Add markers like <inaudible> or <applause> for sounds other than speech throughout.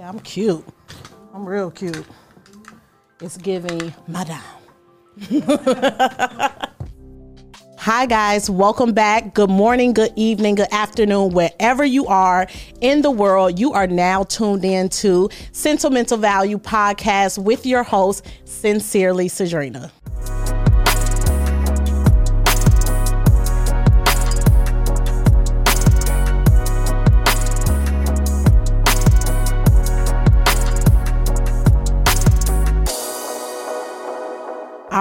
Yeah, I'm cute. I'm real cute. It's giving madame. <laughs> Hi, guys. Welcome back. Good morning, good evening, good afternoon, wherever you are in the world. You are now tuned in to Sentimental Value Podcast with your host, Sincerely Cedrinna.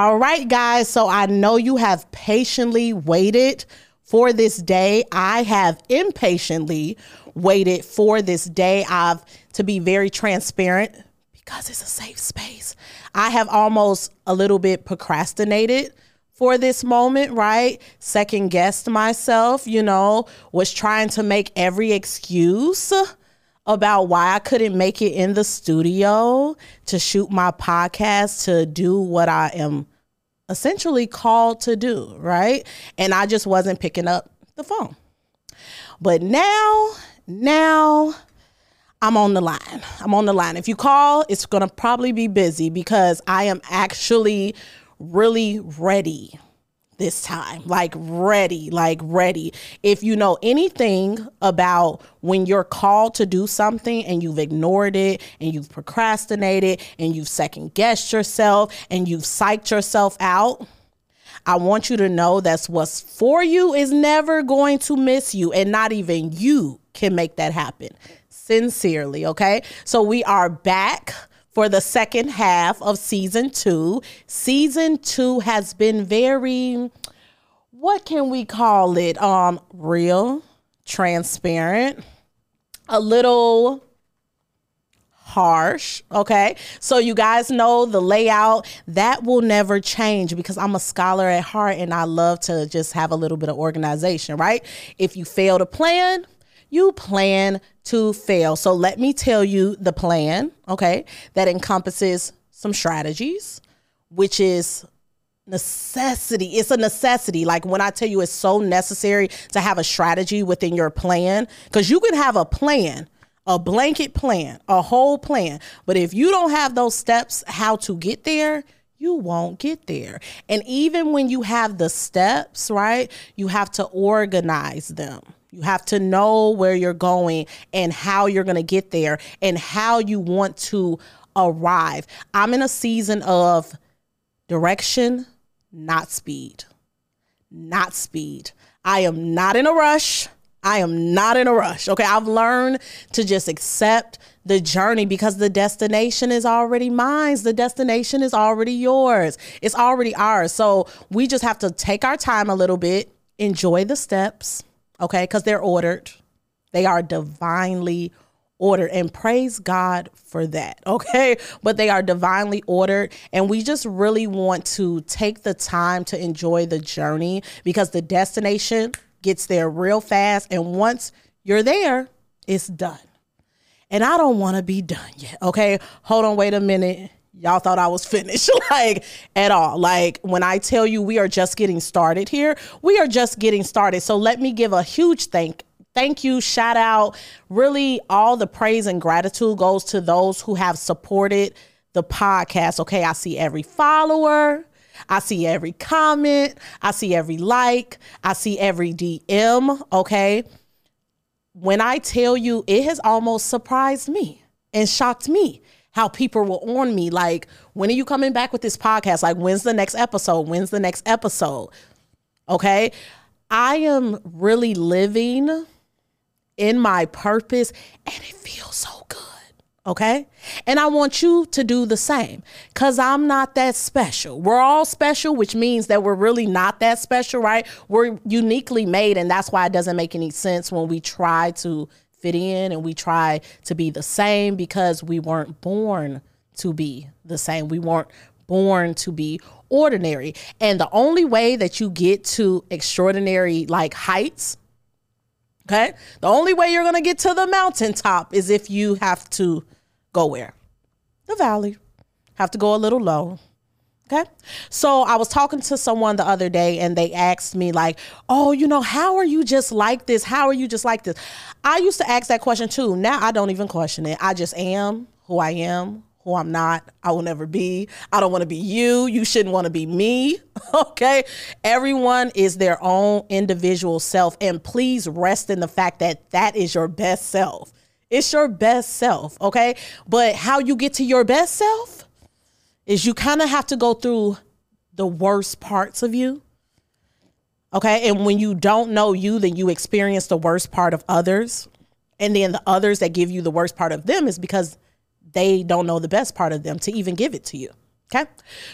All right, guys. So I know you have patiently waited for this day. I have impatiently waited for this day. I've, to be very transparent, because it's a safe space, I have almost a little bit procrastinated for this moment, right? Second guessed myself, you know, was trying to make every excuse about why I couldn't make it in the studio to shoot my podcast, to do what I am essentially called to do, right? And I just wasn't picking up the phone. But now, now I'm on the line. I'm on the line. If you call, it's going to probably be busy because I am actually really ready this time. Like ready, like ready. If you know anything about when you're called to do something and you've ignored it and you've procrastinated and you've second guessed yourself and you've psyched yourself out, I want you to know that's what's for you is never going to miss you, and not even you can make that happen. Sincerely, okay? So we are back for the second half of season two. Season two has been very, what can we call it? Um, real, transparent, a little harsh. Okay. So you guys know the layout that will never change because I'm a scholar at heart and I love to just have a little bit of organization, right? If you fail to plan, you plan to fail. So let me tell you the plan, okay, that encompasses some strategies, which is necessity. It's a necessity. Like when I tell you it's so necessary to have a strategy within your plan, because you can have a plan, a blanket plan, a whole plan. But if you don't have those steps how to get there, you won't get there. And even when you have the steps, right, you have to organize them. You have to know where you're going and how you're going to get there and how you want to arrive. I'm in a season of direction, not speed. Not speed. I am not in a rush. I am not in a rush. Okay. I've learned to just accept the journey because the destination is already mine. The destination is already yours. It's already ours. So we just have to take our time a little bit, enjoy the steps, okay? Because they're ordered, they are divinely ordered and praise God for that, <laughs> okay? But they are divinely ordered and we just really want to take the time to enjoy the journey because the destination gets there real fast and once you're there, it's done. And I don't want to be done yet, okay? Hold on, wait a minute. Y'all thought I was finished, <laughs> like at all. Like when I tell you we are just getting started here, we are just getting started. So let me give a huge thank thank you, shout out. Really, all the praise and gratitude goes to those who have supported the podcast. Okay, I see every follower. I see every comment. I see every like. I see every DM. Okay. When I tell you, it has almost surprised me and shocked me how people were on me. Like, when are you coming back with this podcast? Like, when's the next episode? When's the next episode? Okay. I am really living in my purpose and it feels so good. Okay. And I want you to do the same because I'm not that special. We're all special, which means that we're really not that special, right? We're uniquely made. And that's why it doesn't make any sense when we try to fit in and we try to be the same because we weren't born to be the same. We weren't born to be ordinary. And the only way that you get to extraordinary like heights, okay? The only way you're going to get to the mountaintop is if you have to go where? The valley. Have to go a little low. Okay. So I was talking to someone the other day and they asked me, like, oh, you know, how are you just like this? How are you just like this? I used to ask that question too. Now I don't even question it. I just am who I am, who I'm not. I will never be. I don't want to be you. You shouldn't want to be me. <laughs> Okay. Everyone is their own individual self. And please rest in the fact that that is your best self. It's your best self. Okay. But how you get to your best self? Is you kind of have to go through the worst parts of you. Okay. And when you don't know you, then you experience the worst part of others. And then the others that give you the worst part of them is because they don't know the best part of them to even give it to you. Okay.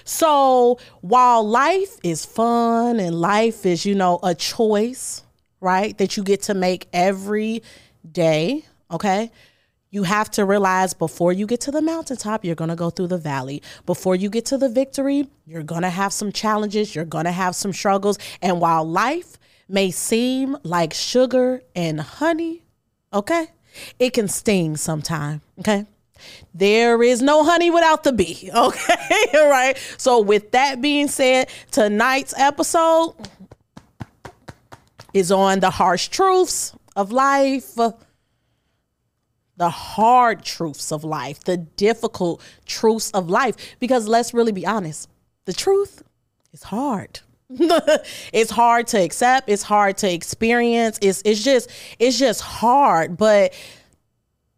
So while life is fun and life is, you know, a choice, right, that you get to make every day. Okay you have to realize before you get to the mountaintop, you're going to go through the valley. Before you get to the victory, you're going to have some challenges, you're going to have some struggles. And while life may seem like sugar and honey, okay, it can sting sometime, okay? There is no honey without the bee, <laughs> okay? All right. So, with that being said, tonight's episode is on the harsh truths of life the hard truths of life, the difficult truths of life. Because let's really be honest, the truth is hard. <laughs> it's hard to accept, it's hard to experience. It's it's just it's just hard, but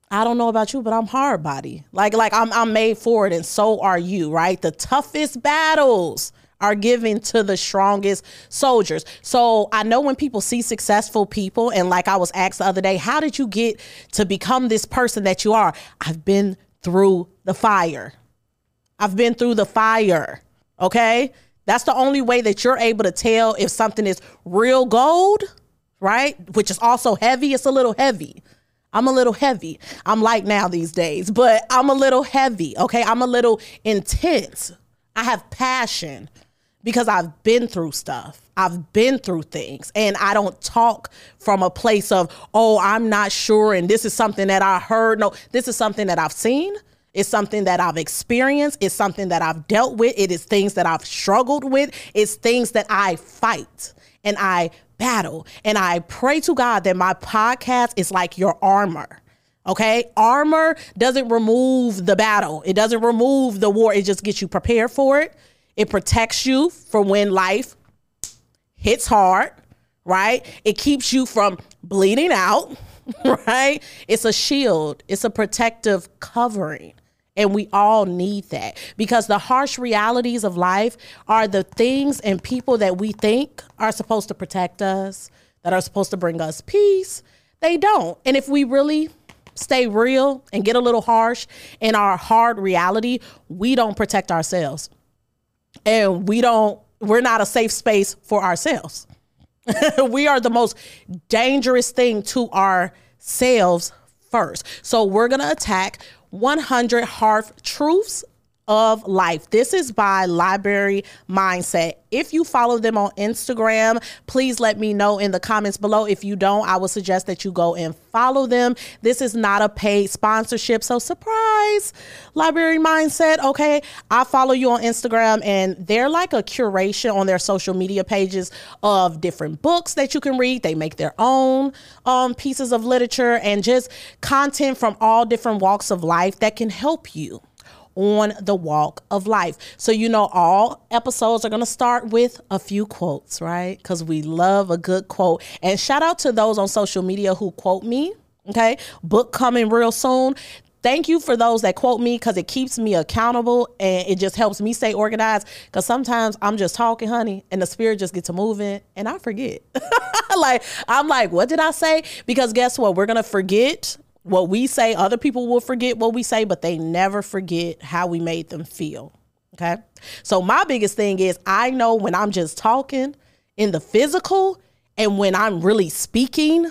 I don't know about you, but I'm hard body. Like like I'm I'm made for it and so are you, right? The toughest battles are given to the strongest soldiers. So I know when people see successful people, and like I was asked the other day, how did you get to become this person that you are? I've been through the fire. I've been through the fire. Okay. That's the only way that you're able to tell if something is real gold, right? Which is also heavy. It's a little heavy. I'm a little heavy. I'm like now these days, but I'm a little heavy. Okay. I'm a little intense. I have passion because I've been through stuff. I've been through things and I don't talk from a place of, oh, I'm not sure and this is something that I heard. No, this is something that I've seen. It's something that I've experienced. It's something that I've dealt with. It is things that I've struggled with. It's things that I fight and I battle. And I pray to God that my podcast is like your armor. Okay. Armor doesn't remove the battle, it doesn't remove the war. It just gets you prepared for it. It protects you from when life hits hard, right? It keeps you from bleeding out, <laughs> right? It's a shield, it's a protective covering. And we all need that because the harsh realities of life are the things and people that we think are supposed to protect us, that are supposed to bring us peace. They don't. And if we really stay real and get a little harsh in our hard reality, we don't protect ourselves and we don't we're not a safe space for ourselves. <laughs> we are the most dangerous thing to ourselves first. So we're going to attack 100 hard truths of life. This is by Library Mindset. If you follow them on Instagram, please let me know in the comments below. If you don't, I would suggest that you go and follow them. This is not a paid sponsorship, so surprise, Library Mindset. Okay, I follow you on Instagram, and they're like a curation on their social media pages of different books that you can read. They make their own um, pieces of literature and just content from all different walks of life that can help you on the walk of life. So, you know, all episodes are going to start with a few quotes, right? Because we love a good quote. And shout out to those on social media who quote me. Okay. Book coming real soon. Thank you for those that quote me because it keeps me accountable and it just helps me stay organized. Because sometimes I'm just talking, honey, and the spirit just gets to moving and I forget. <laughs> like, I'm like, what did I say? Because guess what? We're going to forget what we say, other people will forget what we say, but they never forget how we made them feel. Okay. So, my biggest thing is I know when I'm just talking in the physical and when I'm really speaking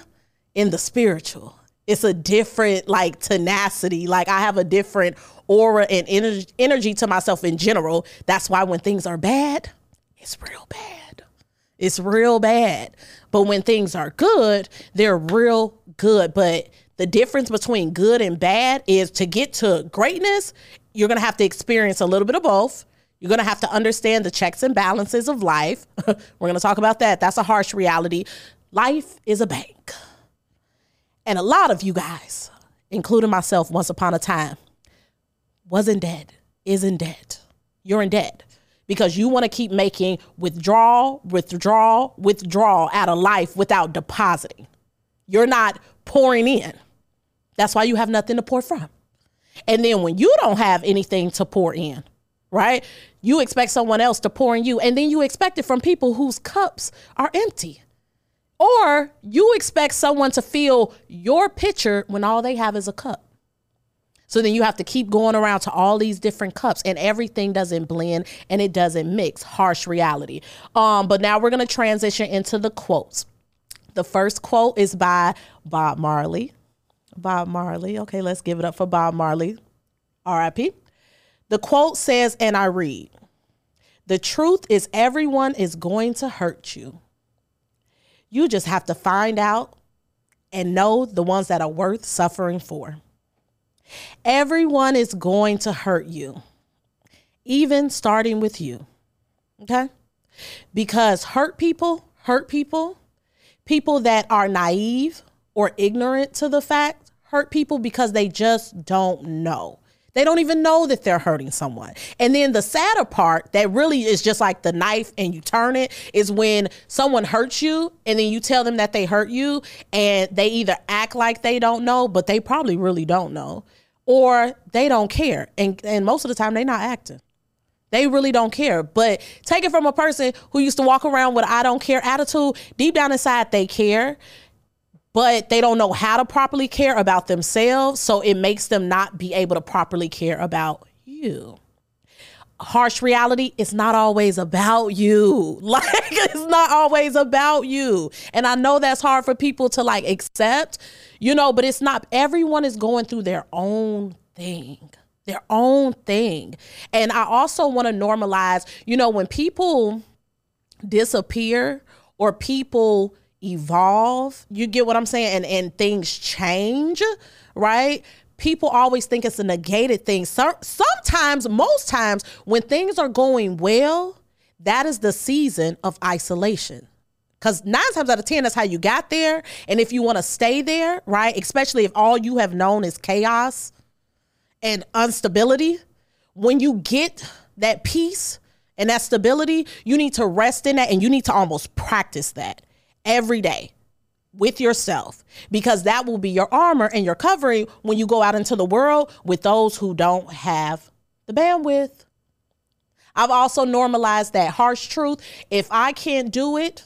in the spiritual. It's a different, like, tenacity. Like, I have a different aura and energy, energy to myself in general. That's why when things are bad, it's real bad. It's real bad. But when things are good, they're real good. But the difference between good and bad is to get to greatness, you're going to have to experience a little bit of both. You're going to have to understand the checks and balances of life. <laughs> We're going to talk about that. That's a harsh reality. Life is a bank. And a lot of you guys, including myself once upon a time, was in debt, is in debt. You're in debt because you want to keep making withdrawal, withdrawal, withdrawal out of life without depositing. You're not pouring in. That's why you have nothing to pour from. And then when you don't have anything to pour in, right? You expect someone else to pour in you, and then you expect it from people whose cups are empty. Or you expect someone to fill your pitcher when all they have is a cup. So then you have to keep going around to all these different cups and everything doesn't blend and it doesn't mix. Harsh reality. Um, but now we're going to transition into the quotes. The first quote is by Bob Marley. Bob Marley. Okay, let's give it up for Bob Marley. RIP. The quote says, and I read, The truth is, everyone is going to hurt you. You just have to find out and know the ones that are worth suffering for. Everyone is going to hurt you, even starting with you. Okay? Because hurt people, hurt people, people that are naive or ignorant to the fact, hurt people because they just don't know. They don't even know that they're hurting someone. And then the sadder part that really is just like the knife and you turn it is when someone hurts you and then you tell them that they hurt you and they either act like they don't know, but they probably really don't know, or they don't care. And and most of the time they're not acting. They really don't care. But take it from a person who used to walk around with I don't care attitude, deep down inside they care but they don't know how to properly care about themselves. So it makes them not be able to properly care about you. Harsh reality, it's not always about you. <laughs> Like, it's not always about you. And I know that's hard for people to like accept, you know, but it's not, everyone is going through their own thing their own thing. And I also want to normalize, you know, when people disappear or people evolve. You get what I'm saying? And and things change, right? People always think it's a negated thing. So, sometimes, most times, when things are going well, that is the season of isolation. Because nine times out of 10, that's how you got there. And if you want to stay there, right, especially if all you have known is chaos and instability, when you get that peace and that stability, you need to rest in that and you need to almost practice that every day with yourself because that will be your armor and your covering when you go out into the world with those who don't have the bandwidth. I've also normalized that harsh truth. If I can't do it,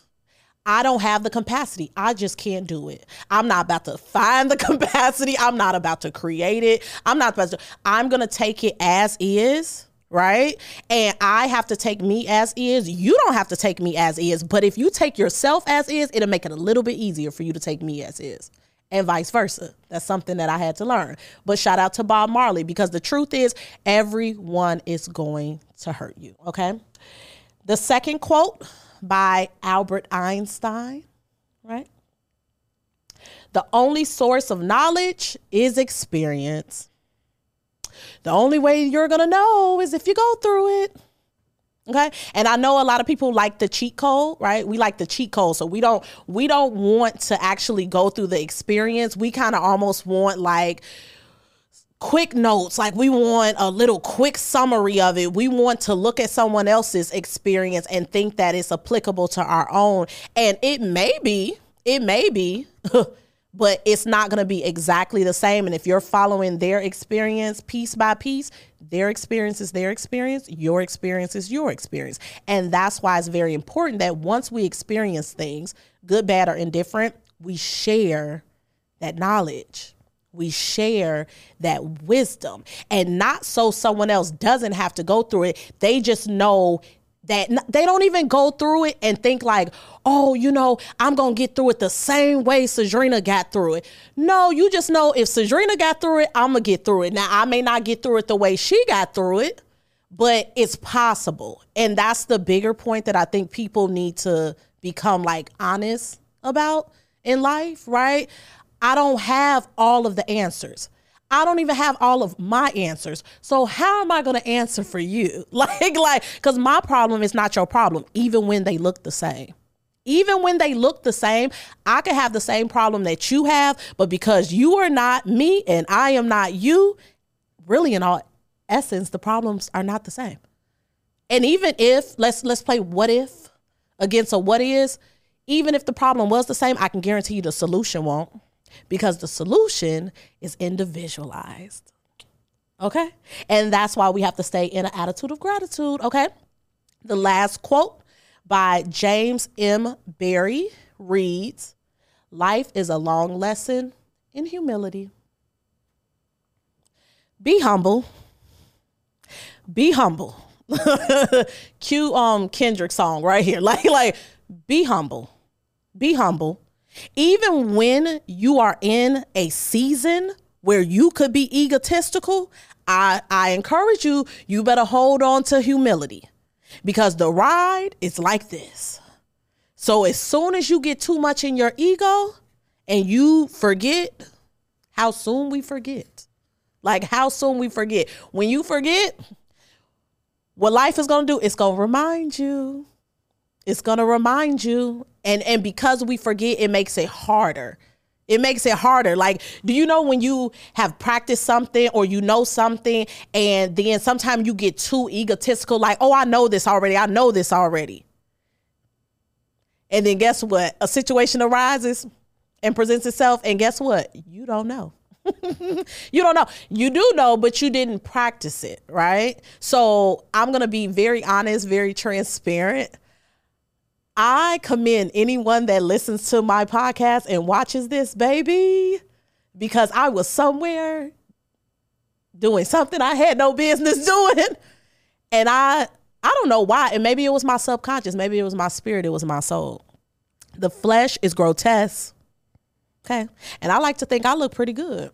I don't have the capacity. I just can't do it. I'm not about to find the <laughs> capacity. I'm not about to create it. I'm not about to. I'm going to take it as is right? And I have to take me as is. You don't have to take me as is. But if you take yourself as is, it'll make it a little bit easier for you to take me as is. And vice versa. That's something that I had to learn. But shout out to Bob Marley because the truth is, everyone is going to hurt you. Okay. The second quote by Albert Einstein, right? The only source of knowledge is experience. The only way you're going to know is if you go through it. Okay. And I know a lot of people like the cheat code, right? We like the cheat code. So we don't we don't want to actually go through the experience. We kind of almost want like quick notes like we want a little quick summary of it we want to look at someone else's experience and think that it's applicable to our own and it may be it may be <laughs> but it's not going to be exactly the same. And if you're following their experience piece by piece, their experience is their experience, your experience is your experience. And that's why it's very important that once we experience things, good, bad, or indifferent, we share that knowledge. We share that wisdom and not so someone else doesn't have to go through it. They just know that they don't even go through it and think like, oh, you know, I'm gonna get through it the same way Cedrinna got through it. No, you just know if Cedrinna got through it, I'm gonna get through it. Now I may not get through it the way she got through it, but it's possible. And that's the bigger point that I think people need to become like honest about in life, right? I don't have all of the answers. I don't even have all of my answers. So how am I going to answer for you? <laughs> Like like cuz my problem is not your problem even when they look the same. Even when they look the same, I could have the same problem that you have, but because you are not me and I am not you, really in all essence the problems are not the same. And even if let's let's play what if against a what is, even if the problem was the same, I can guarantee you the solution won't because the solution is individualized. Okay? And that's why we have to stay in an attitude of gratitude. Okay? The last quote by James M. Barrie reads Life is a long lesson in humility. Be humble. Be humble. <laughs> Cue um Kendrick song right here. <laughs> Like like be humble. Be humble even when you are in a season where you could be egotistical, I, I encourage you, you better hold on to humility because the ride is like this. So as soon as you get too much in your ego and you forget, how soon we forget. Like how soon we forget. When you forget, what life is going to do, it's going to remind you. It's going to remind you and and because we forget it makes it harder. It makes it harder. Like do you know when you have practiced something or you know something and then sometimes you get too egotistical like oh i know this already. I know this already. And then guess what? A situation arises and presents itself and guess what? You don't know. <laughs> You don't know. You do know, but you didn't practice it, right? So I'm going to be very honest, very transparent. I commend anyone that listens to my podcast and watches this, baby, because I was somewhere doing something I had no business <laughs> doing. And I I don't know why. And maybe it was my subconscious, maybe it was my spirit, it was my soul. The flesh is grotesque. Okay. And I like to think I look pretty good.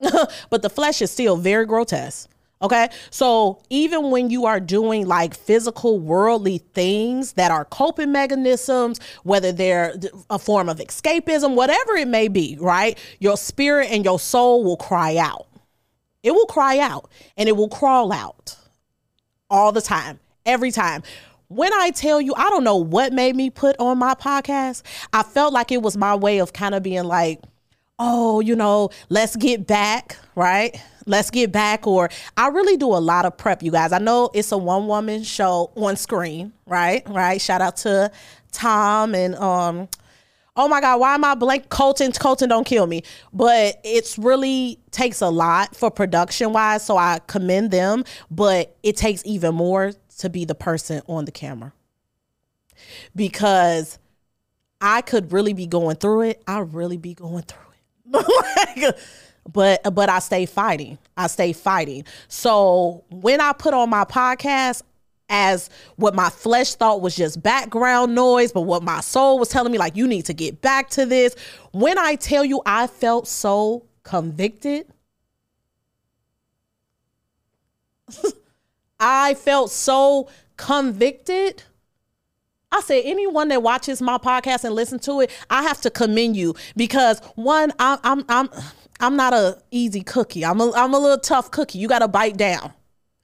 <laughs> but the flesh is still very grotesque. Okay. So even when you are doing like physical worldly things that are coping mechanisms, whether they're a form of escapism, whatever it may be, right? Your spirit and your soul will cry out. It will cry out and it will crawl out all the time, every time. When I tell you, I don't know what made me put on my podcast. I felt like it was my way of kind of being like, oh, you know, let's get back, right? Let's get back or i really do a lot of prep you guys. I know it's a one woman show on screen right? Right? Shout out to tom and um oh my god why am i blank? Colton colton don't kill me. But it's really takes a lot for production wise so i commend them but it takes even more to be the person on the camera. Because i could really be going through it. I really be going through it <laughs> but but I stay fighting. I stay fighting. So when I put on my podcast as what my flesh thought was just background noise, but what my soul was telling me like you need to get back to this. When I tell you I felt so convicted, <laughs> I felt so convicted. I said, anyone that watches my podcast and listen to it, I have to commend you because one, I'm, I'm, I'm I'm not a easy cookie. I'm a I'm a little tough cookie. You got to bite down.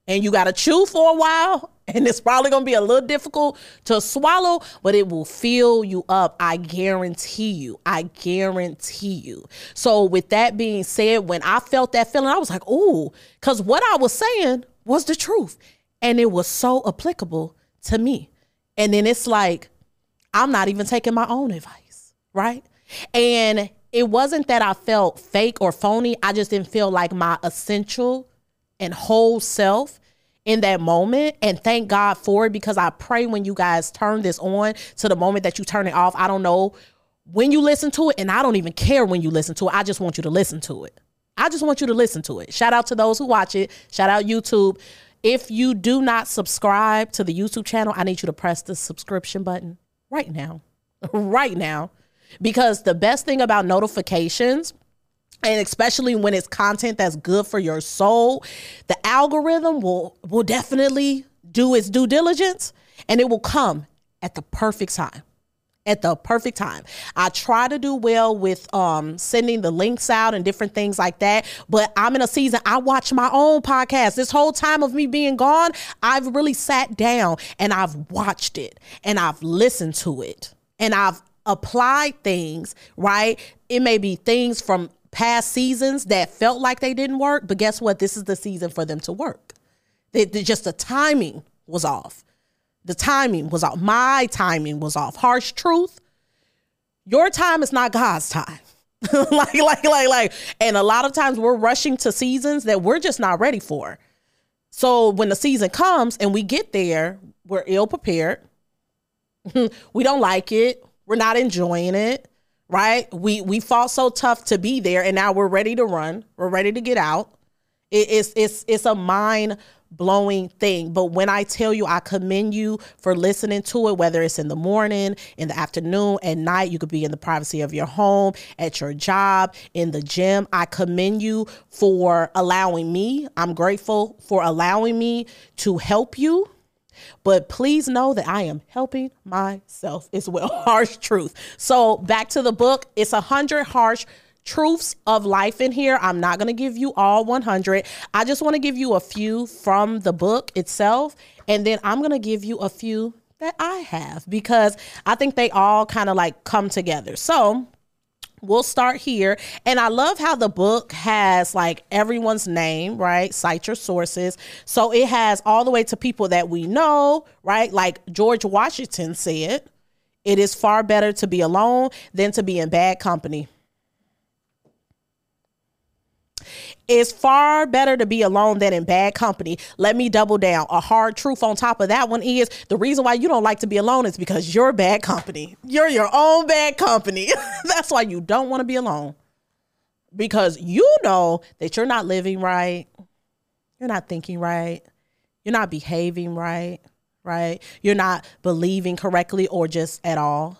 And you got to chew for a while, <laughs> and it's probably to be a little difficult to swallow, but it will fill you up. I guarantee you. I guarantee you. So with that being said, when I felt that feeling, I was like, "Ooh," cuz what I was saying was the truth, and it was so applicable to me. And then it's like I'm not even taking my own advice, right? And it wasn't that I felt fake or phony. I just didn't feel like my essential and whole self in that moment. And thank God for it because I pray when you guys turn this on to the moment that you turn it off. I don't know when you listen to it, and I don't even care when you listen to it. I just want you to listen to it. I just want you to listen to it. Shout out to those who watch it. Shout out YouTube. If you do not subscribe to the YouTube channel, I need you to press the subscription button right now. <laughs> right now because the best thing about notifications and especially when it's content that's good for your soul, the algorithm will will definitely do its due diligence and it will come at the perfect time. at the perfect time. I try to do well with um, sending the links out and different things like that, but I'm in a season I watch my own podcast. This whole time of me being gone, I've really sat down and I've watched it and I've listened to it and I've applied things, right? It may be things from past seasons that felt like they didn't work, but guess what? This is the season for them to work. They, just the timing was off. The timing was off. My timing was off. Harsh truth. Your time is not God's time. <laughs> like, like, like, like. And a lot of times we're rushing to seasons that we're just not ready for. So when the season comes and we get there, we're ill prepared. <laughs> we don't like it. We're not enjoying it right? We we fought so tough to be there, and now we're ready to run. We're ready to get out. It, it's it's it's a mind blowing thing. But when I tell you, I commend you for listening to it, whether it's in the morning, in the afternoon, at night, you could be in the privacy of your home, at your job, in the gym. I commend you for allowing me. I'm grateful for allowing me to help you but please know that I am helping myself as well. <laughs> harsh truth. So back to the book. It's a hundred harsh truths of life in here. I'm not going to give you all 100. I just want to give you a few from the book itself. And then I'm going to give you a few that I have because I think they all kind of like come together. So we'll start here. And I love how the book has like everyone's name, right? Cite your sources. So it has all the way to people that we know, right? Like George Washington said, it is far better to be alone than to be in bad company. It's far better to be alone than in bad company. Let me double down. A hard truth on top of that one is the reason why you don't like to be alone is because you're bad company. You're your own bad company. <laughs> That's why you don't want to be alone. Because you know that you're not living right. You're not thinking right. You're not behaving right, right? You're not believing correctly or just at all,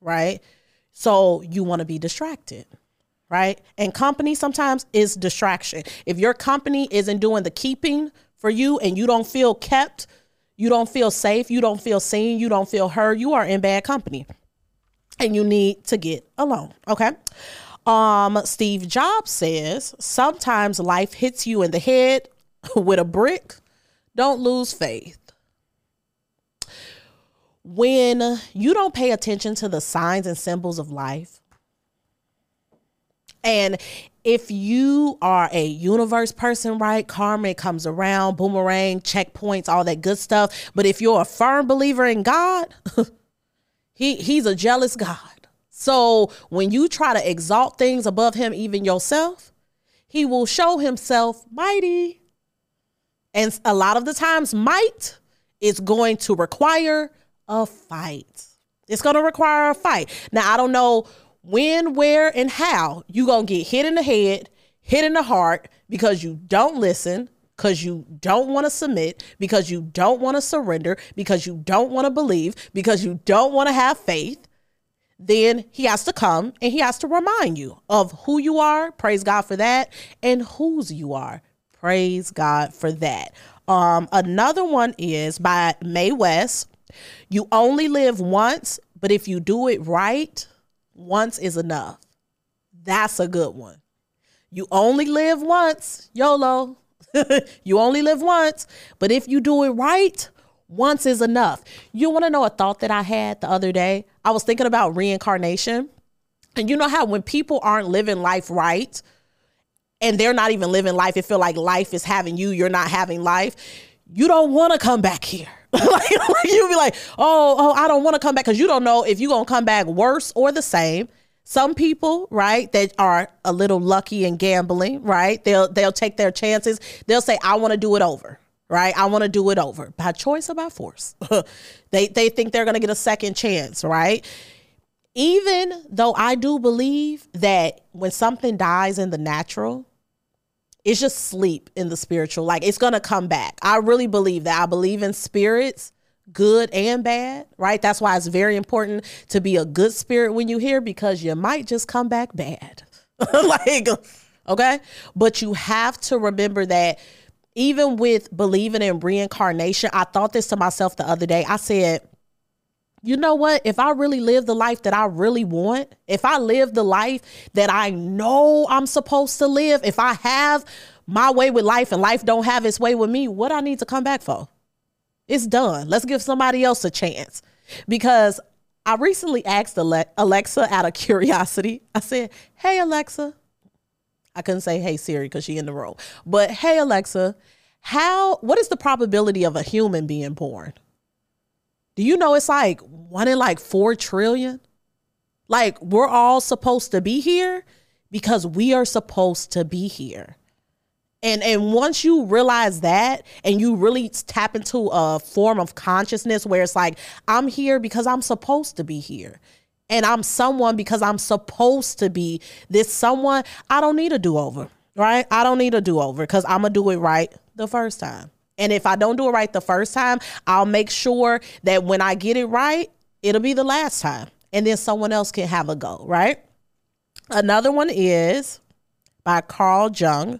right? So you want to be distracted right? And company sometimes is distraction. If your company isn't doing the keeping for you and you don't feel kept, you don't feel safe, you don't feel seen, you don't feel heard, you are in bad company. And you need to get alone, okay? Um Steve Jobs says, "Sometimes life hits you in the head <laughs> with a brick. Don't lose faith." When you don't pay attention to the signs and symbols of life, and if you are a universe person, right, karma comes around, boomerang, checkpoints, all that good stuff. But if you're a firm believer in God, <laughs> he he's a jealous God. So when you try to exalt things above him, even yourself, he will show himself mighty. And a lot of the times, might is going to require a fight. It's going to require a fight. Now, I don't know when, where, and how you gonna get hit in the head, hit in the heart because you don't listen, because you don't want to submit, because you don't want to surrender, because you don't want to believe, because you don't want to have faith, then he has to come and he has to remind you of who you are. Praise God for that. And whose you are. Praise God for that. Um, another one is by Mae West. You only live once, but if you do it right, once is enough. That's a good one. You only live once, YOLO. <laughs> you only live once, but if you do it right, once is enough. You want to know a thought that I had the other day? I was thinking about reincarnation. And you know how when people aren't living life right and they're not even living life, it feel like life is having you, you're not having life. You don't want to come back here. <laughs> like, like you'll be like, oh, oh, I don't want to come back because you don't know if you're gonna come back worse or the same. Some people, right, that are a little lucky and gambling, right? They'll they'll take their chances. They'll say, I want to do it over. Right, I want to do it over by choice or by force. <laughs> they they think they're gonna get a second chance, right? Even though I do believe that when something dies in the natural, it's just sleep in the spiritual. Like it's to come back. I really believe that. I believe in spirits, good and bad, right? That's why it's very important to be a good spirit when you hear because you might just come back bad. <laughs> like, okay? But you have to remember that even with believing in reincarnation, I thought this to myself the other day. I said, you know what? If I really live the life that I really want, if I live the life that I know I'm supposed to live, if I have my way with life and life don't have its way with me, what I need to come back for? It's done. Let's give somebody else a chance. Because I recently asked Alexa out of <laughs> curiosity. I said, "Hey Alexa." I couldn't say "Hey Siri" because she in the room. But "Hey Alexa, how what is the probability of a human being born?" Do you know it's like one in like 4 trillion? Like we're all supposed to be here because we are supposed to be here. And and once you realize that and you really tap into a form of consciousness where it's like I'm here because I'm supposed to be here. And I'm someone because I'm supposed to be this someone, I don't need a do-over, right? I don't need a do-over cuz I'm going to do it right the first time. And if I don't do it right the first time, I'll make sure that when I get it right, it'll be the last time. And then someone else can have a go, right? Another one is by Carl Jung.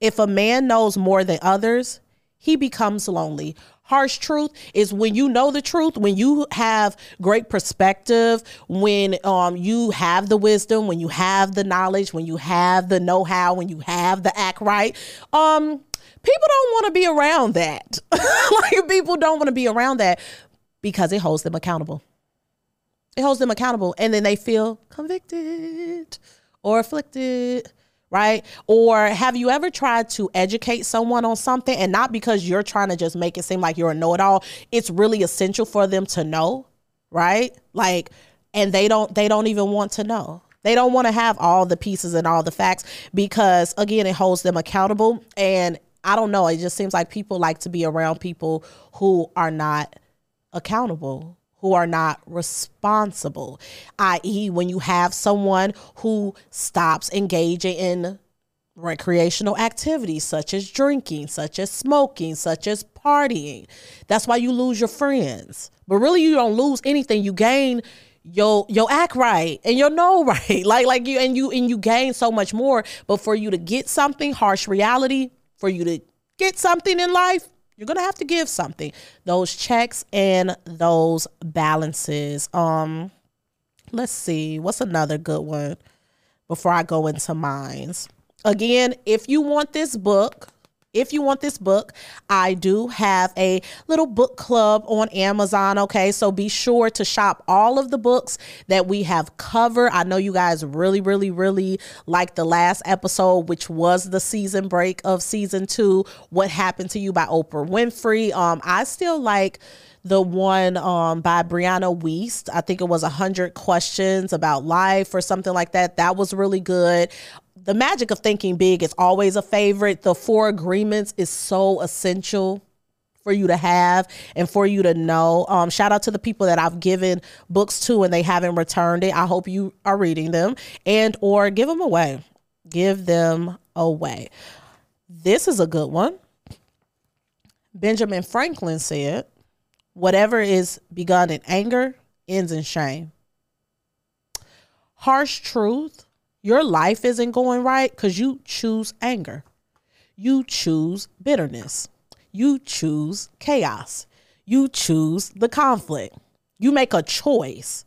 If a man knows more than others, he becomes lonely. Harsh truth is when you know the truth, when you have great perspective, when um, you have the wisdom, when you have the knowledge, when you have the know how, when you have the act right. Um, people don't want to be around that. <laughs> like people don't want to be around that because it holds them accountable. It holds them accountable and then they feel convicted or afflicted, right? Or have you ever tried to educate someone on something and not because you're trying to just make it seem like you're a know-it-all, it's really essential for them to know, right? Like and they don't they don't even want to know. They don't want to have all the pieces and all the facts because again it holds them accountable and I don't know. It just seems like people like to be around people who are not accountable, who are not responsible. I.e., when you have someone who stops engaging in recreational activities such as drinking, such as smoking, such as partying. That's why you lose your friends. But really you don't lose anything. You gain your your act right and your know right. <laughs> Like like you and you and you gain so much more. But for you to get something, harsh reality, for you to get something in life, you're gonna have to give something. Those checks and those balances. Um, let's see, what's another good one before I go into mines. Again, if you want this book, if you want this book, I do have a little book club on Amazon. Okay. So be sure to shop all of the books that we have covered. I know you guys really, really, really like the last episode, which was the season break of season two What Happened to You by Oprah Winfrey. Um, I still like the one um, by Brianna Wiest. I think it was a hundred questions about life or something like that. That was really good the magic of thinking big is always a favorite. The four agreements is so essential for you to have and for you to know. Um, shout out to the people that I've given books to and they haven't returned it. I hope you are reading them and or give them away. Give them away. This is a good one. Benjamin Franklin said, "Whatever is begun in anger ends in shame." Harsh truth your life isn't going right because you choose anger. You choose bitterness. You choose chaos. You choose the conflict. You make a choice.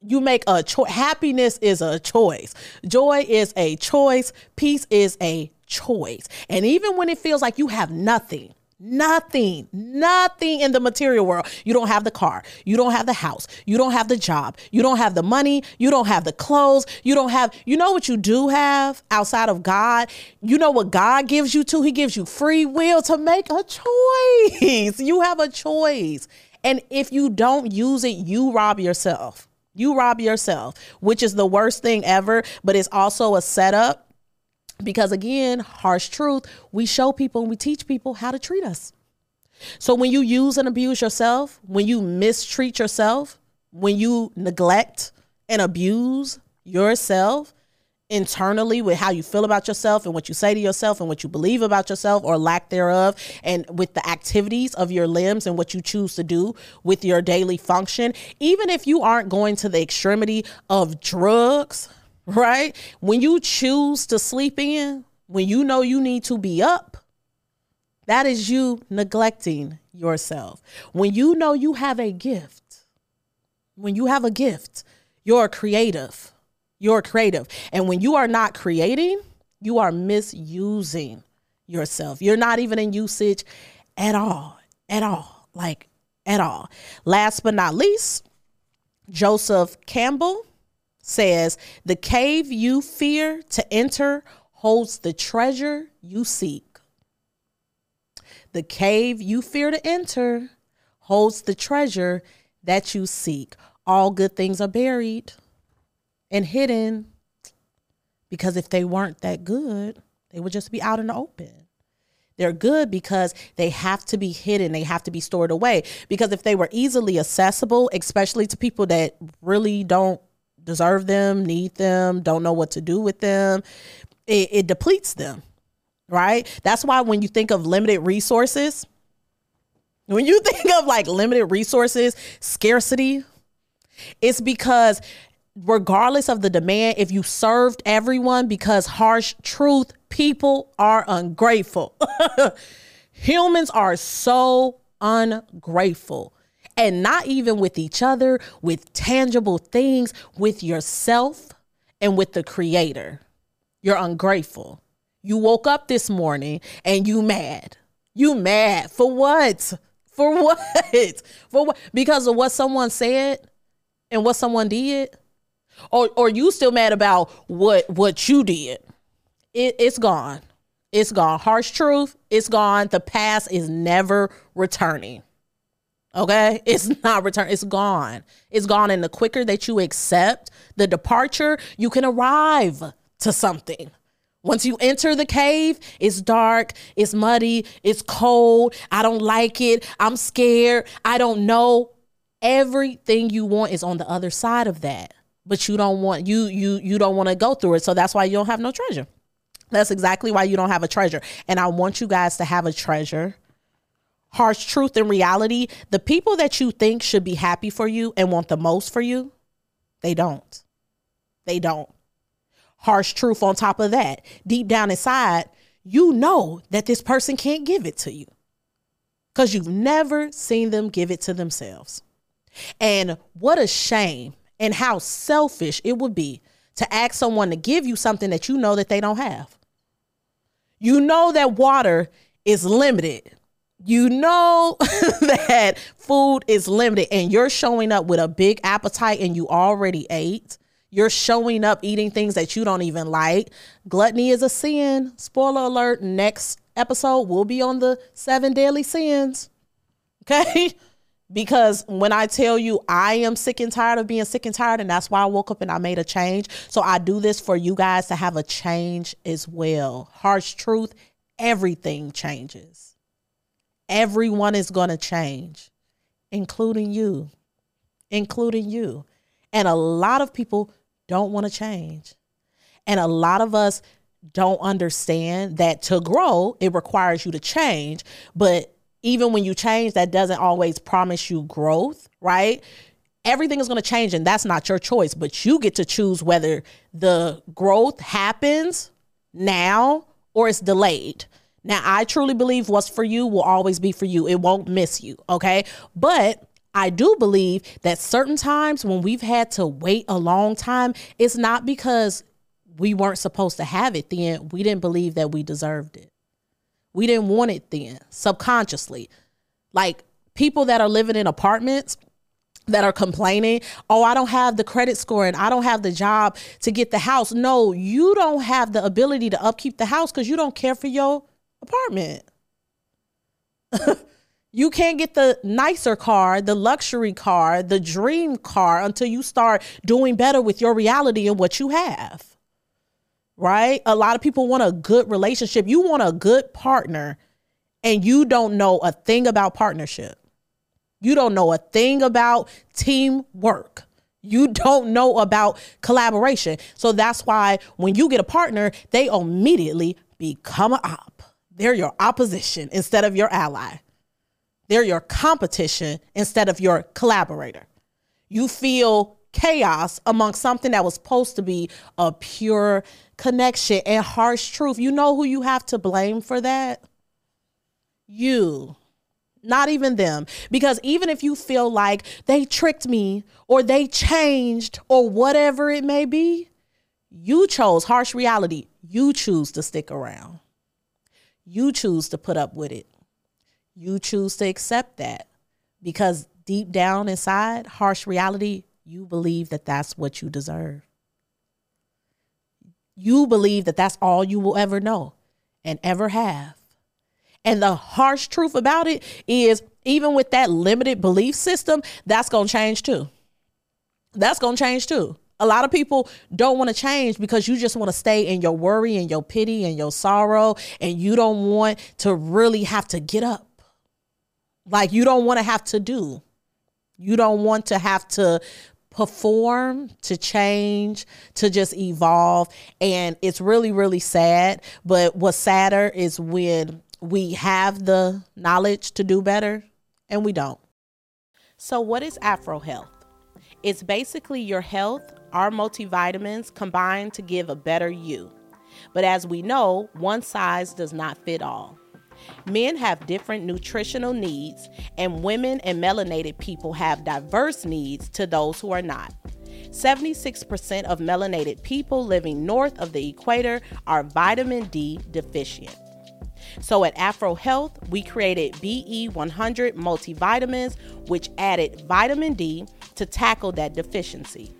You make a choice. Happiness is a choice. Joy is a choice. Peace is a choice. And even when it feels like you have nothing, Nothing, nothing in the material world. You don't have the car. You don't have the house. You don't have the job. You don't have the money. You don't have the clothes. You don't have, you know what you do have outside of God? You know what God gives you to? He gives you free will to make a choice. <laughs> You have a choice. And if you don't use it, you rob yourself. You rob yourself, which is the worst thing ever, but it's also a setup because again, harsh truth, we show people and we teach people how to treat us. So when you use and abuse yourself, when you mistreat yourself, when you neglect and abuse yourself internally with how you feel about yourself and what you say to yourself and what you believe about yourself or lack thereof, and with the activities of your limbs and what you choose to do with your daily function, even if you aren't going to the extremity of drugs, right? When you choose to sleep in, when you know you need to be up, that is you neglecting yourself. When you know you have a gift, When you have a gift, you're creative. You're creative. And when you are not creating, you are misusing yourself. You're not even in usage at all. At all. Like at all. Last but not least, Joseph Campbell says, The cave you fear to enter holds the treasure you seek. The cave you fear to enter holds the treasure that you seek. All good things are buried and hidden because if they weren't that good, they would just be out in the open. They're good because they have to be hidden, they have to be stored away. Because if they were easily accessible, especially to people that really don't deserve them, need them, don't know what to do with them, it, it depletes them, right? That's why when you think of limited resources, when you <laughs> think of like limited resources, scarcity, it's because regardless of the demand, if you served everyone, because harsh truth, people are ungrateful. <laughs> Humans are so ungrateful. And not even with each other, with tangible things, with yourself and with the creator. You're ungrateful. You woke up this morning and you mad. You mad for what? For what? <laughs> For what? Because of what someone said and what someone did? Or or you still mad about what what you did? It, it's gone. It's gone. Harsh truth, it's gone. The past is never returning. Okay? It's not return. It's gone. It's gone. And the quicker that you accept the departure, you can arrive to something. Once you enter the cave, it's dark, it's muddy, it's cold. I don't like it. I'm scared. I don't know. Everything you want is on the other side of that. But you don't want you you you don't want to go through it. So that's why you don't have no treasure. That's exactly why you don't have a treasure. And I want you guys to have a treasure. Harsh truth and reality, the people that you think should be happy for you and want the most for you, they don't. They don't. Harsh truth on top of that. Deep down inside, you know that this person can't give it to you because you've never seen them give it to themselves. And what a shame and how selfish it would be to ask someone to give you something that you know that they don't have. You know that water is limited. You know <laughs> that food is limited and you're showing up with a big appetite and you already ate. You're showing up eating things that you don't even like. Gluttony is a sin. Spoiler alert, next episode will be on the seven deadly sins. <laughs> Okay? because when I tell you I am sick and tired of being sick and tired, and that's why I woke up and I made a change. So I do this for you guys to have a change as well. Harsh truth everything changes. Everyone is going to change, including you, including you. And a lot of people don't want to change. And a lot of us don't understand that to grow, it requires you to change. But even when you change, that doesn't always promise you growth, right? Everything is going to change, and that's not your choice, but you get to choose whether the growth happens now or it's delayed. Now, I truly believe what's for you will always be for you. It won't miss you, okay? But I do believe that certain times when we've had to wait a long time, it's not because we weren't supposed to have it then. We didn't believe that we deserved it. We didn't want it then, subconsciously. Like people that are living in apartments that are complaining, oh, I don't have the credit score and I don't have the job to get the house. No, you don't have the ability to upkeep the house because you don't care for your apartment. <laughs> you can't get the nicer car, the luxury car, the dream car until you start doing better with your reality and what you have right? A lot of people want a good relationship. You want a good partner, and you don't know a thing about partnership. You don't know a thing about teamwork. You <laughs> don't know about collaboration. So that's why when you get a partner, they immediately become an op. They're your opposition instead of your ally. They're your competition instead of your collaborator. You feel chaos among something that was supposed to be a pure connection and harsh truth. You know who you have to blame for that? You. Not even them. Because even if you feel like they tricked me or they changed or whatever it may be, you chose harsh reality. You choose to stick around. You choose to put up with it. You choose to accept that because deep down inside, harsh reality, you believe that that's what you deserve. You believe that that's all you will ever know and ever have. And the harsh truth about it is, even with that limited belief system, that's going to change too. That's going to change too. A lot of people don't want to change because you just want to stay in your worry and your pity and your sorrow, and you don't want to really have to get up. Like, you don't want to have to do. You don't want to have to perform, to change, to just evolve. And it's really, really sad. But what's sadder is when we have the knowledge to do better and we don't. So, what is Afro Health? It's basically your health, our multivitamins combined to give a better you. But as we know, one size does not fit all. Men have different nutritional needs, and women and melanated people have diverse needs to those who are not. 76% of melanated people living north of the equator are vitamin D deficient. So at Afro Health, we created BE100 multivitamins, which added vitamin D to tackle that deficiency.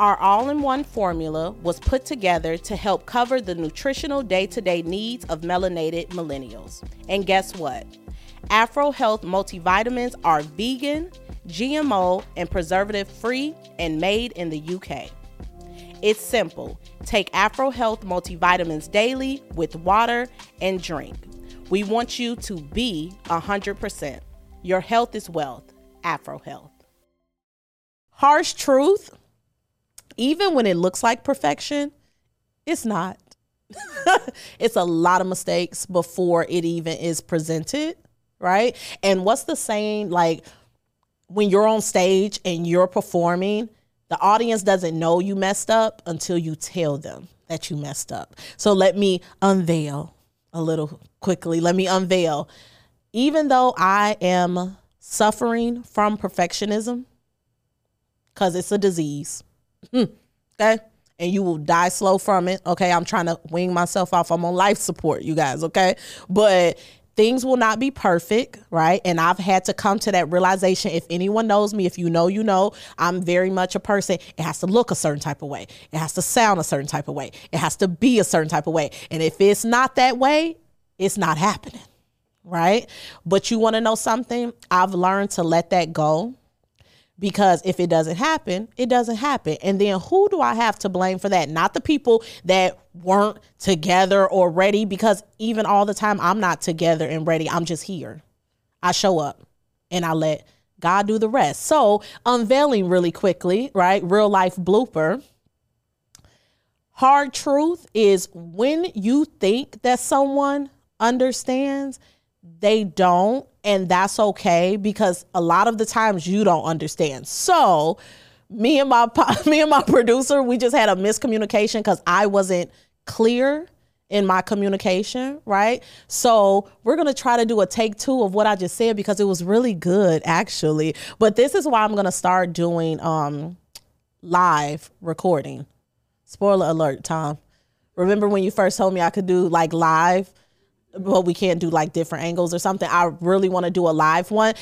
Our all in one formula was put together to help cover the nutritional day to day needs of melanated millennials. And guess what? Afro Health multivitamins are vegan, GMO, and preservative free and made in the UK. It's simple. Take Afro Health multivitamins daily with water and drink. We want you to be 100%. Your health is wealth. Afro Health. Harsh truth, even when it looks like perfection, it's not. <laughs> it's a lot of mistakes before it even is presented, right? And what's the saying like when you're on stage and you're performing, the audience doesn't know you messed up until you tell them that you messed up. So let me unveil a little quickly. Let me unveil. Even though I am suffering from perfectionism, because it's a disease, Hmm, okay? And you will die slow from it, okay? I'm trying to wing myself off. I'm on life support, you guys, okay? But things will not be perfect, right? And I've had to come to that realization. If anyone knows me, if you know, you know, I'm very much a person. It has to look a certain type of way, it has to sound a certain type of way, it has to be a certain type of way. And if it's not that way, it's not happening, right? But you want to know something? I've learned to let that go because if it doesn't happen, it doesn't happen. And then who do I have to blame for that? Not the people that weren't together or ready, because even all the time, I'm not together and ready. I'm just here. I show up and I let God do the rest. So, unveiling really quickly, right? Real life blooper. Hard truth is when you think that someone understands, they don't and that's okay because a lot of the times you don't understand. So me and my <laughs> me and my producer we just had a miscommunication because i wasn't clear in my communication right? So we're going to try to do a take two of what i just said because it was really good actually. But this is why i'm going to start doing um live recording. Spoiler alert tom. Remember when you first told me i could do like live but we can't do like different angles or something. I really want to do a live one.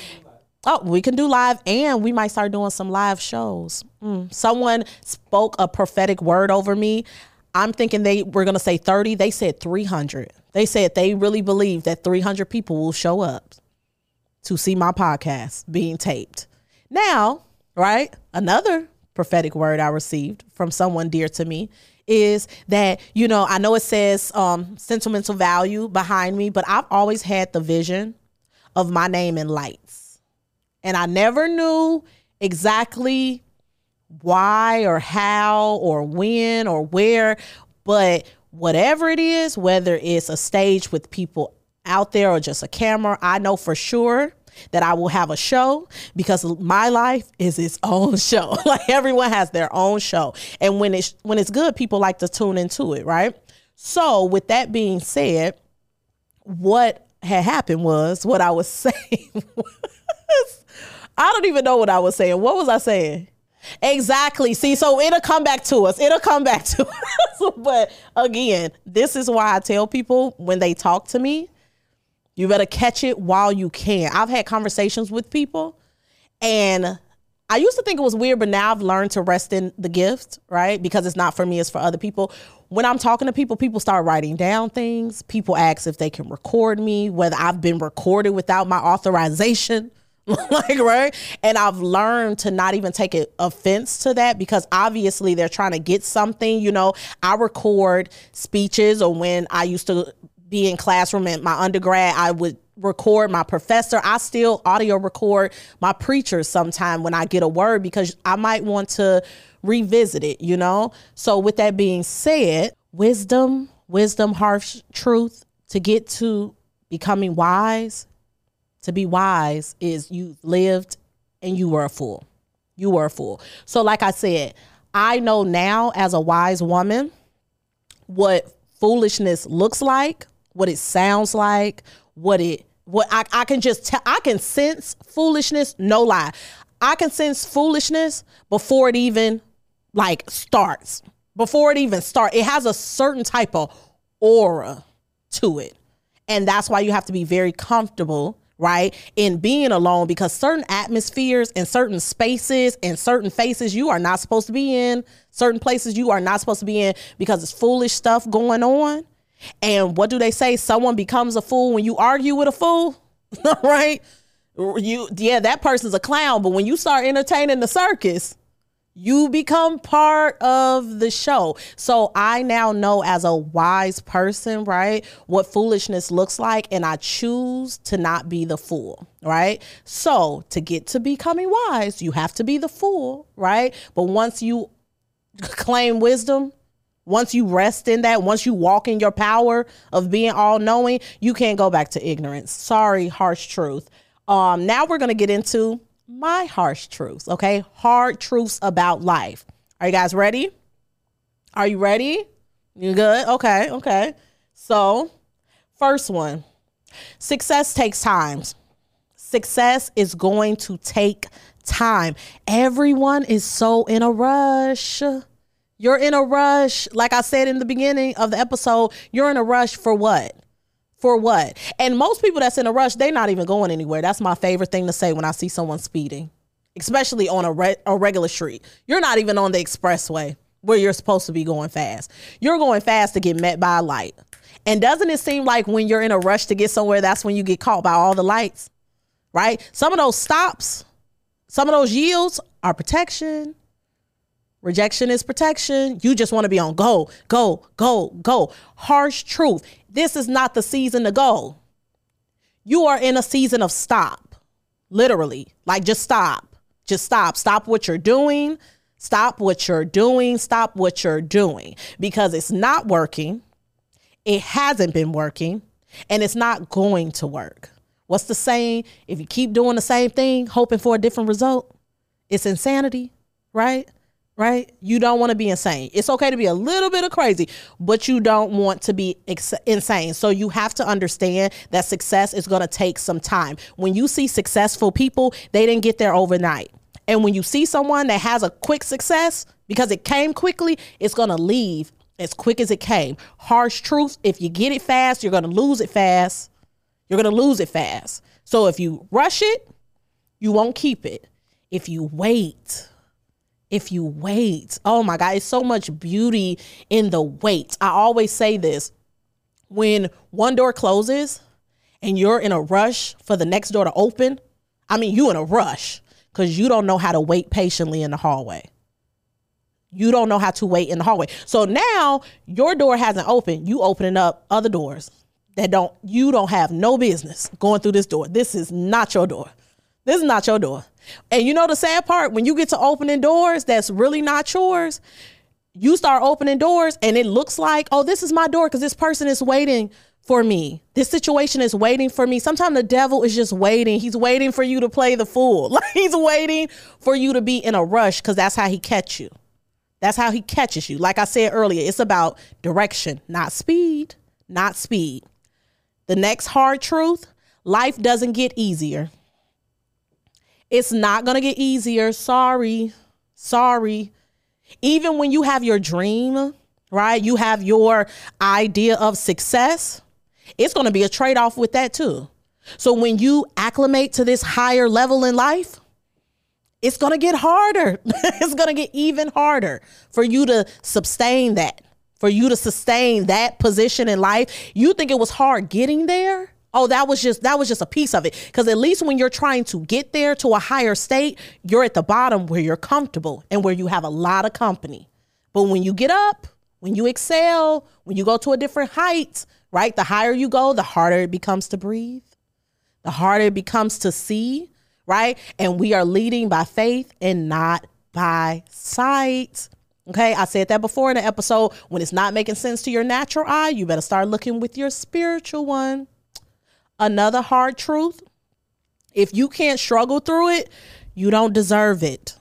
Oh, we can do live and we might start doing some live shows. Mm. Someone spoke a prophetic word over me. I'm thinking they were going to say 30. They said 300. They said they really believe that 300 people will show up to see my podcast being taped. Now, right? Another prophetic word I received from someone dear to me is that you know I know it says um, sentimental value behind me, but I've always had the vision of my name in lights, and I never knew exactly why or how or when or where, but whatever it is, whether it's a stage with people out there or just a camera, I know for sure that I will have a show because my life is its own <laughs> show. <laughs> like everyone has their own show. And when it's when it's good, people like to tune into it, right? So, with that being said, what had happened was what I was <laughs> saying was, I don't even know what I was saying. What was I saying? Exactly. See, so it'll come back to us. It'll come back to us. but again, this is why I tell people when they talk to me, you better catch it while you can. I've had conversations with people and I used to think it was weird, but now I've learned to rest in the gift, right? Because it's not for me, it's for other people. When I'm talking to people, people start writing down things. People ask if they can record me, whether I've been recorded without my authorization. <laughs> like right and i've learned to not even take offense to that because obviously they're trying to get something you know i record speeches or when i used to be in classroom in my undergrad i would record my professor i still audio record my preachers sometime when i get a word because i might want to revisit it you know so with that being said wisdom wisdom harsh truth to get to becoming wise to be wise is you lived and you were a fool. You were a fool. So, like I said, I know now as a wise woman what foolishness looks like, what it sounds like, what it what I, I can just tell I can sense foolishness, no lie. I can sense foolishness before it even like starts. Before it even starts. It has a certain type of aura to it. And that's why you have to be very comfortable right? In being alone because certain atmospheres and certain spaces and certain faces you are not supposed to be in, certain places you are not supposed to be in because it's foolish stuff going on. And what do they say? Someone becomes a fool when you argue with a fool, <laughs> right? You yeah, that person's a clown, but when you start entertaining the circus, you become part of the show. So I now know as a wise person, right, what foolishness looks like, and I choose to not be the fool, right? So to get to becoming wise, you have to be the fool, right? But once you <laughs> claim wisdom, once you rest in that, once you walk in your power of being all knowing, you can't go back to ignorance. Sorry, harsh truth. Um, now we're gonna get into my harsh truths, okay? Hard truths about life. Are you guys ready? Are you ready? You good? Okay, okay. So, first one success takes time. Success is going to take time. Everyone is so in a rush. You're in a rush. Like I said in the beginning of the episode, you're in a rush for what? For what? And most people that's in a rush, they're not even going anywhere. That's my favorite thing to say when I see someone speeding, especially on a, re- a regular street. You're not even on the expressway where you're supposed to be going fast. You're going fast to get met by a light. And doesn't it seem like when you're in a rush to get somewhere, that's when you get caught by all the lights, right? Some of those stops, some of those yields are protection. Rejection is protection. You just want to be on go, go, go, go. Harsh truth. This is not the season to go. You are in a season of stop. Literally. Like just stop. Just stop. Stop what you're doing. Stop what you're doing. Stop what you're doing because it's not working. It hasn't been working and it's not going to work. What's the saying? If you keep doing the same thing, hoping for a different result, it's insanity, right? Right? You don't want to be insane. It's okay to be a little bit of crazy, but you don't want to be ex- insane. So you have to understand that success is going to take some time. When you see successful people, they didn't get there overnight. And when you see someone that has a quick success because it came quickly, it's going to leave as quick as it came. Harsh truth, if you get it fast, you're going to lose it fast. You're going to lose it fast. So if you rush it, you won't keep it. If you wait, if you wait. Oh my God, it's so much beauty in the wait. I always say this when one door closes and you're in a rush for the next door to open, I mean, you in a rush because you don't know how to wait patiently in the hallway. You don't know how to wait in the hallway. So now your door hasn't opened. You opening up other doors that don't you don't have no business going through this door. This is not your door. This is not your door. And you know the sad part, when you get to opening doors that's really not yours, you start opening doors and it looks like, oh, this is my door because this person is waiting for me. This situation is waiting for me. Sometimes the devil is just waiting. He's waiting for you to play the fool. <laughs> Like he's waiting for you to be in a rush because that's how he catch you. That's how he catches you. Like I said earlier, it's about direction, not speed, not speed. The next hard truth life doesn't get easier. It's not going to get easier. Sorry. Sorry. Even when you have your dream, right? You have your idea of success, it's going to be a trade off with that too. So when you acclimate to this higher level in life, it's going to get harder. <laughs> it's going to get even harder for you to sustain that, for you to sustain that position in life. You think it was hard getting there? Oh, that was just that was just a piece of it. Cuz at least when you're trying to get there to a higher state, you're at the bottom where you're comfortable and where you have a lot of company. But when you get up, when you excel, when you go to a different height, right? The higher you go, the harder it becomes to breathe. The harder it becomes to see, right? And we are leading by faith and not by sight. Okay, I said that before in the episode. When it's not making sense to your natural eye, you better start looking with your spiritual one. Another hard truth if you can't struggle through it, you don't deserve it.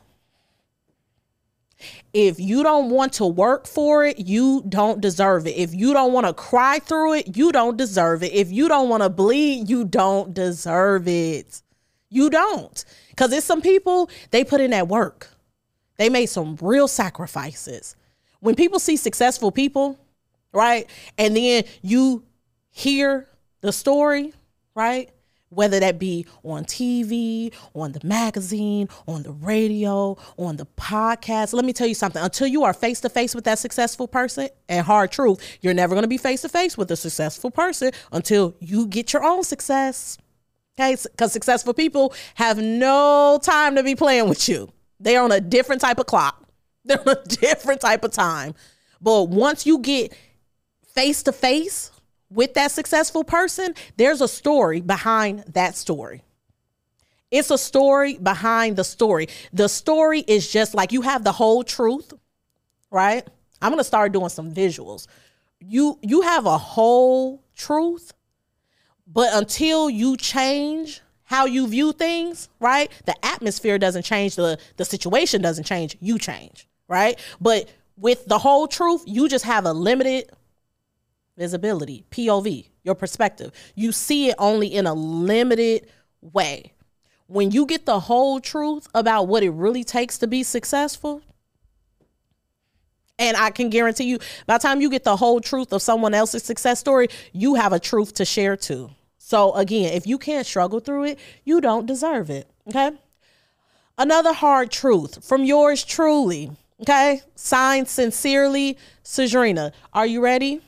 If you don't want to work for it, you don't deserve it. If you don't want to cry through it, you don't deserve it. If you don't want to bleed, you don't deserve it. You don't. Because it's some people, they put in that work. They made some real sacrifices. When people see successful people, right? And then you hear the story, right? Whether that be on TV, on the magazine, on the radio, on the podcast. Let me tell you something. Until you are face to face with that successful person, and hard truth, you're never to be face to face with a successful person until you get your own success. Okay? Because successful people have no time to be playing with you. They're on a different type of clock, <laughs> they're on a different type of time. But once you get face to face with that successful person, there's a story behind that story. It's a story behind the story. The story is just like you have the whole truth, right? I'm going to start doing some visuals. You you have a whole truth, but until you change how you view things, right? The atmosphere doesn't change, the the situation doesn't change, you change, right? But with the whole truth, you just have a limited visibility, POV, your perspective. You see it only in a limited way. When you get the whole truth about what it really takes to be successful, and I can guarantee you, by the time you get the whole truth of someone else's success story, you have a truth to share too. So, again, if you can't struggle through it, you don't deserve it. Okay. Another hard truth from yours truly. Okay. Signed sincerely, Cedrinna. Are you ready?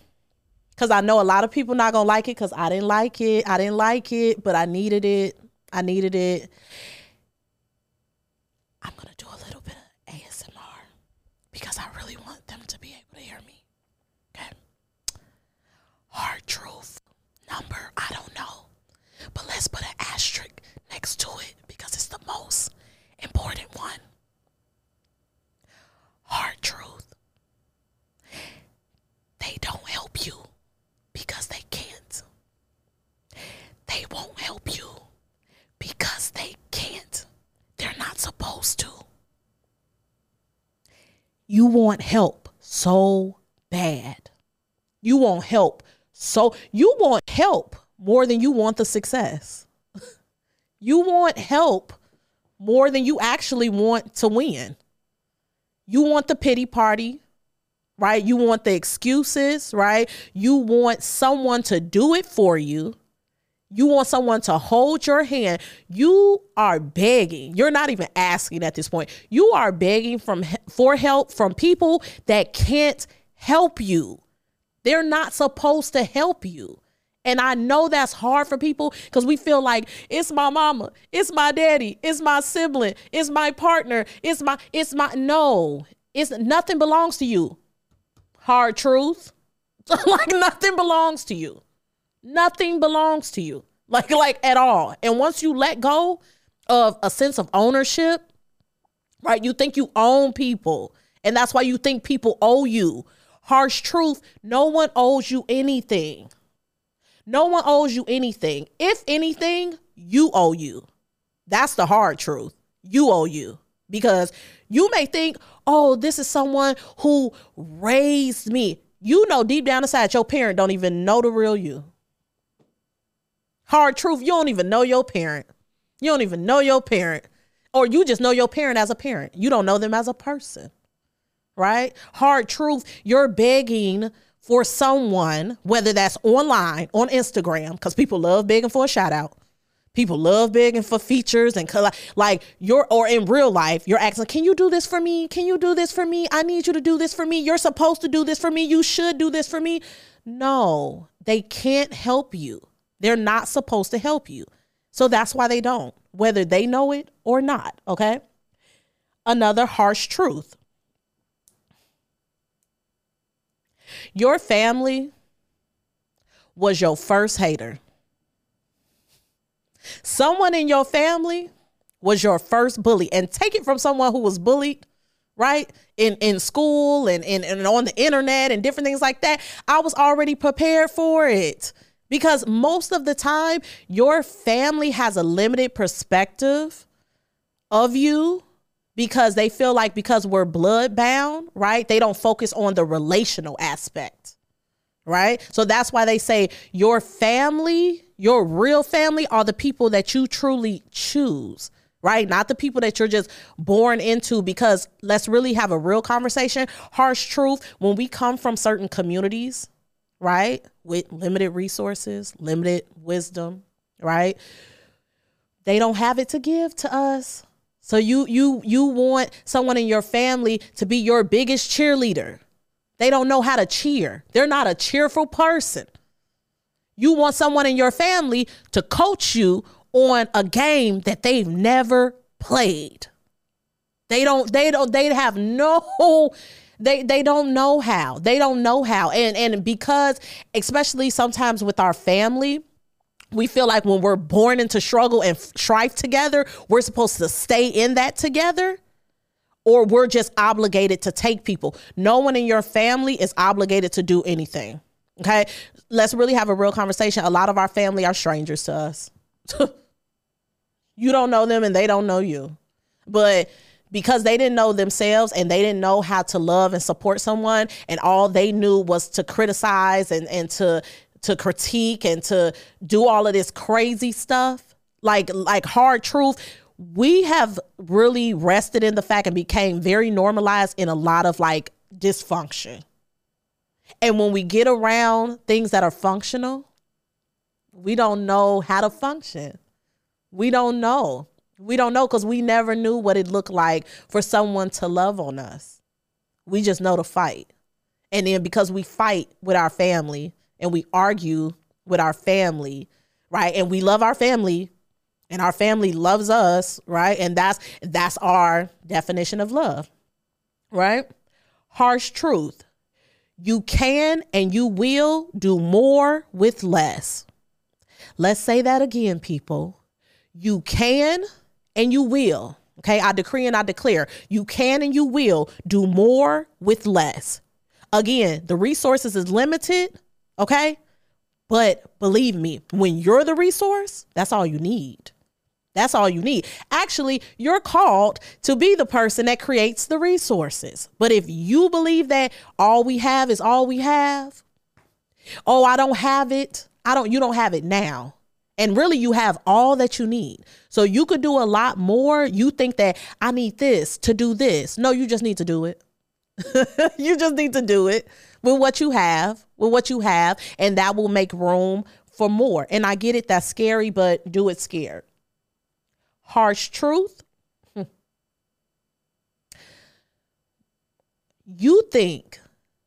Cause I know a lot of people not gonna like it because I didn't like it. I didn't like it, but I needed it. I needed it. I'm gonna do a little bit of ASMR because I really want them to be able to hear me. Okay. Hard truth number, I don't know. But let's put an asterisk next to it because it's the most important one. Hard truth. They don't help you because they can't. They won't help you because they can't. They're not supposed to. You want help so bad. You want help so you want help more than you want the success. <laughs> you want help more than you actually want to win. You want the pity party right? You want the excuses, right? You want someone to do it for you. You want someone to hold your hand. You are begging. You're not even asking at this point. You are begging from for help from people that can't help you. They're not supposed to help you. And I know that's hard for people because we feel like it's my mama, it's my daddy, it's my sibling, it's my partner, it's my, it's my, no, it's nothing belongs to you hard truth. <laughs> like nothing belongs to you. Nothing belongs to you. Like like at all. And once you let go of a sense of ownership, right? You think you own people. And that's why you think people owe you. Harsh truth, no one owes you anything. No one owes you anything. If anything, you owe you. That's the hard truth. You owe you because you may think, oh, this is someone who raised me. You know deep down inside your parent don't even know the real you. Hard truth, you don't even know your parent. You don't even know your parent. Or you just know your parent as a parent. You don't know them as a person. Right? Hard truth, you're begging for someone, whether that's online, on Instagram, because people love begging for a shout out. People love begging for features and color. Like you're, or in real life, you're asking, "Can you do this for me? Can you do this for me? I need you to do this for me. You're supposed to do this for me. You should do this for me." No, they can't help you. They're not supposed to help you. So that's why they don't, whether they know it or not. Okay. Another harsh truth your family was your first hater. Someone in your family was your first bully. And take it from someone who was bullied, right? In in school and, and, and on the internet and different things like that. I was already prepared for it. Because most of the time, your family has a limited perspective of you because they feel like because we're blood bound, right? They don't focus on the relational aspect, right? So that's why they say your family, your real family, are the people that you truly choose. Right? Not the people that you're just born into, because let's really have a real conversation. Harsh truth when we come from certain communities, right? With limited resources, limited wisdom, right? They don't have it to give to us. So you you you want someone in your family to be your biggest cheerleader. They don't know how to cheer. They're not a cheerful person. You want someone in your family to coach you on a game that they've never played. They don't they don't they have no they they don't know how. They don't know how. And and because especially sometimes with our family, we feel like when we're born into struggle and strife together, we're supposed to stay in that together or we're just obligated to take people. No one in your family is obligated to do anything. Okay? Let's really have a real conversation. A lot of our family are strangers to us. <laughs> you don't know them and they don't know you. But because they didn't know themselves and they didn't know how to love and support someone and all they knew was to criticize and, and to to critique and to do all of this crazy stuff, like like hard truth, we have really rested in the fact and became very normalized in a lot of like dysfunction. And when we get around things that are functional, we don't know how to function. We don't know. We don't know because we never knew what it looked like for someone to love on us. We just know to fight. And then because we fight with our family, and we argue with our family, right? And we love our family and our family loves us, right? And that's that's our definition of love. Right? Harsh truth. You can and you will do more with less. Let's say that again, people. You can and you will. Okay, I decree and I declare you can and you will do more with less. Again, the resources is limited, Okay. But believe me, when you're the resource, that's all you need. That's all you need. Actually, you're called to be the person that creates the resources. But if you believe that all we have is all we have, oh, I don't have it. I don't, you don't have it now. And really, you have all that you need. So you could do a lot more. You think that I need this to do this. No, you just need to do it. <laughs> you just need to do it with what you have, with what you have, and that will make room for more. And I get it, that's scary, but do it scared. Harsh truth. Hmm. You think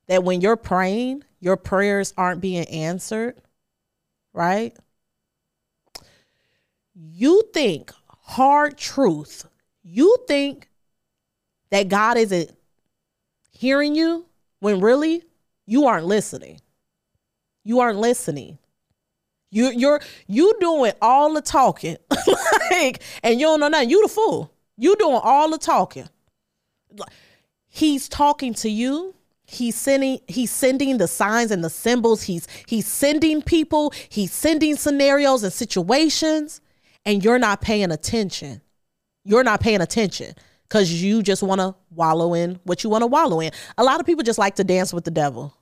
that when you're praying, your prayers aren't being answered, right? You think hard truth. You think that God isn't hearing you when really you aren't listening. You aren't listening. You you're you doing all the talking, <laughs> like, and you don't know nothing. You the fool. You doing all the talking. He's talking to you. He's sending he's sending the signs and the symbols. He's he's sending people. He's sending scenarios and situations, and you're not paying attention. You're not paying attention because you just want to wallow in what you want to wallow in. A lot of people just like to dance with the devil.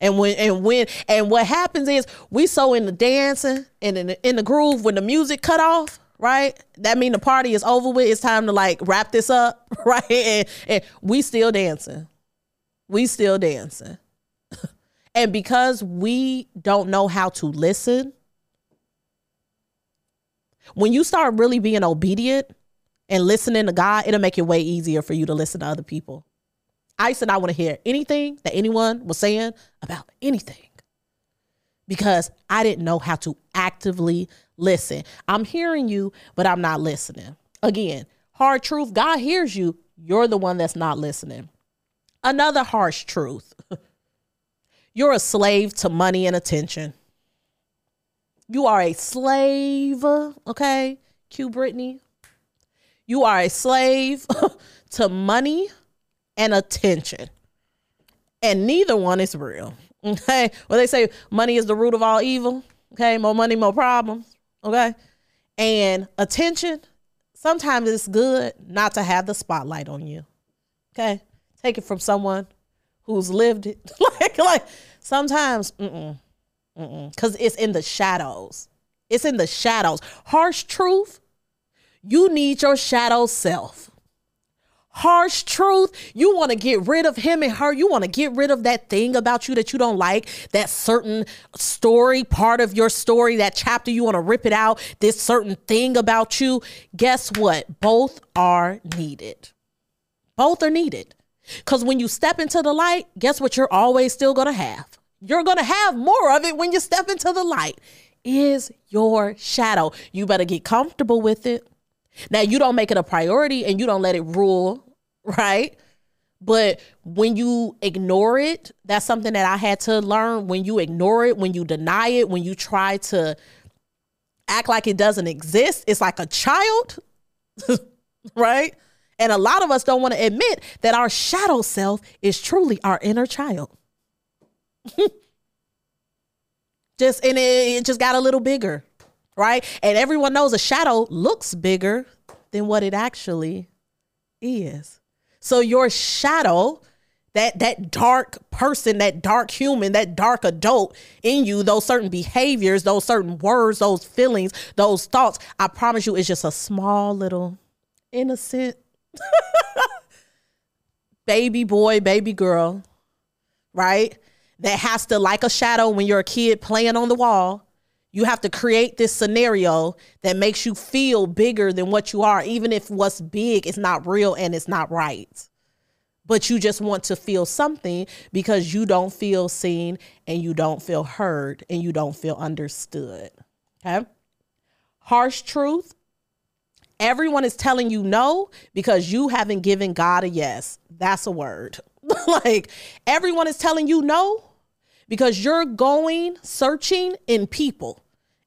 And when and when and what happens is we so in the dancing and in the, in the groove when the music cut off, right? That mean the party is over with. It's time to like wrap this up, <laughs> right? And, and we still dancing. We still dancing. <laughs> and because we don't know how to listen, when you start really being obedient and listening to God, it'll make it way easier for you to listen to other people. I said I want to hear anything that anyone was saying about anything because I didn't know how to actively listen. I'm hearing you, but I'm not listening. Again, hard truth God hears you, you're the one that's not listening. Another harsh truth <laughs> you're a slave to money and attention. You are a slave, okay? Q Brittany. You are a slave <laughs> to money and attention. And neither one is real. Okay. Well, they say money is the root of all evil. Okay. More money, more problems. Okay. And attention, sometimes it's good not to have the spotlight on you. Okay. Take it from someone who's lived it. <laughs> like, like sometimes, mm-mm, mm-mm, because it's in the shadows. It's in the shadows. Harsh truth, you need your shadow self harsh truth. You want to get rid of him and her. You want to get rid of that thing about you that you don't like, that certain story, part of your story, that chapter, you want to rip it out, this certain thing about you. Guess what? Both are needed. Both are needed. Because when you step into the light, guess what you're always still going to have? You're going to have more of it when you step into the light. Is your shadow. You better get comfortable with it. Now, you don't make it a priority and you don't let it rule right? But when you ignore it, that's something that I had to learn. When you ignore it, when you deny it, when you try to act like it doesn't exist, it's like a child, <laughs> right? And a lot of us don't want to admit that our shadow self is truly our inner child. <laughs> just and it, it just got a little bigger, right? And everyone knows a shadow looks bigger than what it actually is. So your shadow, that that dark person, that dark human, that dark adult in you, those certain behaviors, those certain words, those feelings, those thoughts, I promise you, it's just a small little innocent <laughs> baby boy, baby girl, right? That has to, like a shadow when you're a kid playing on the wall, you have to create this scenario that makes you feel bigger than what you are, even if what's big is not real and it's not right. But you just want to feel something because you don't feel seen and you don't feel heard and you don't feel understood. Okay. Harsh truth. Everyone is telling you no because you haven't given God a yes. That's a word. <laughs> like everyone is telling you no because you're going searching in people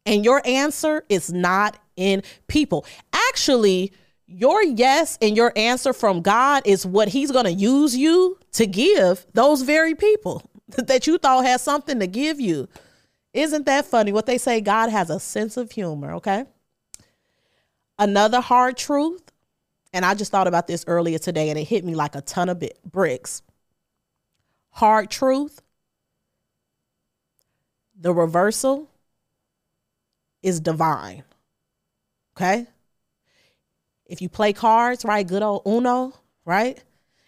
and your answer is not in people. Actually, your yes and your answer from God is what He's going to use you to give those very people <laughs> that you thought had something to give you. Isn't that funny? What they say, God has a sense of humor, okay? Another hard truth, and I just thought about this earlier today and it hit me like a ton of bricks. Hard truth the reversal is divine. Okay? If you play cards, right? Good old Uno, right?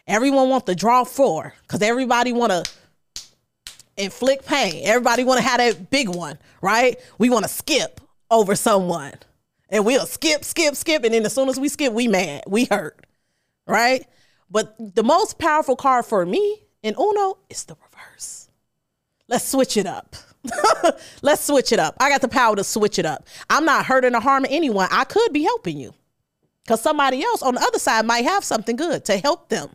Everyone wants to draw four because everybody want to inflict pain. Everybody want to have that big one, right? We want to skip over someone. And we'll skip, skip, skip. And then as soon as we skip, we mad. We hurt. Right? But the most powerful card for me in Uno is the reverse. Let's switch it up. <laughs> Let's switch it up. I got the power to switch it up. I'm not hurting or harming anyone. I could be helping you because somebody else on the other side might have something good to help them,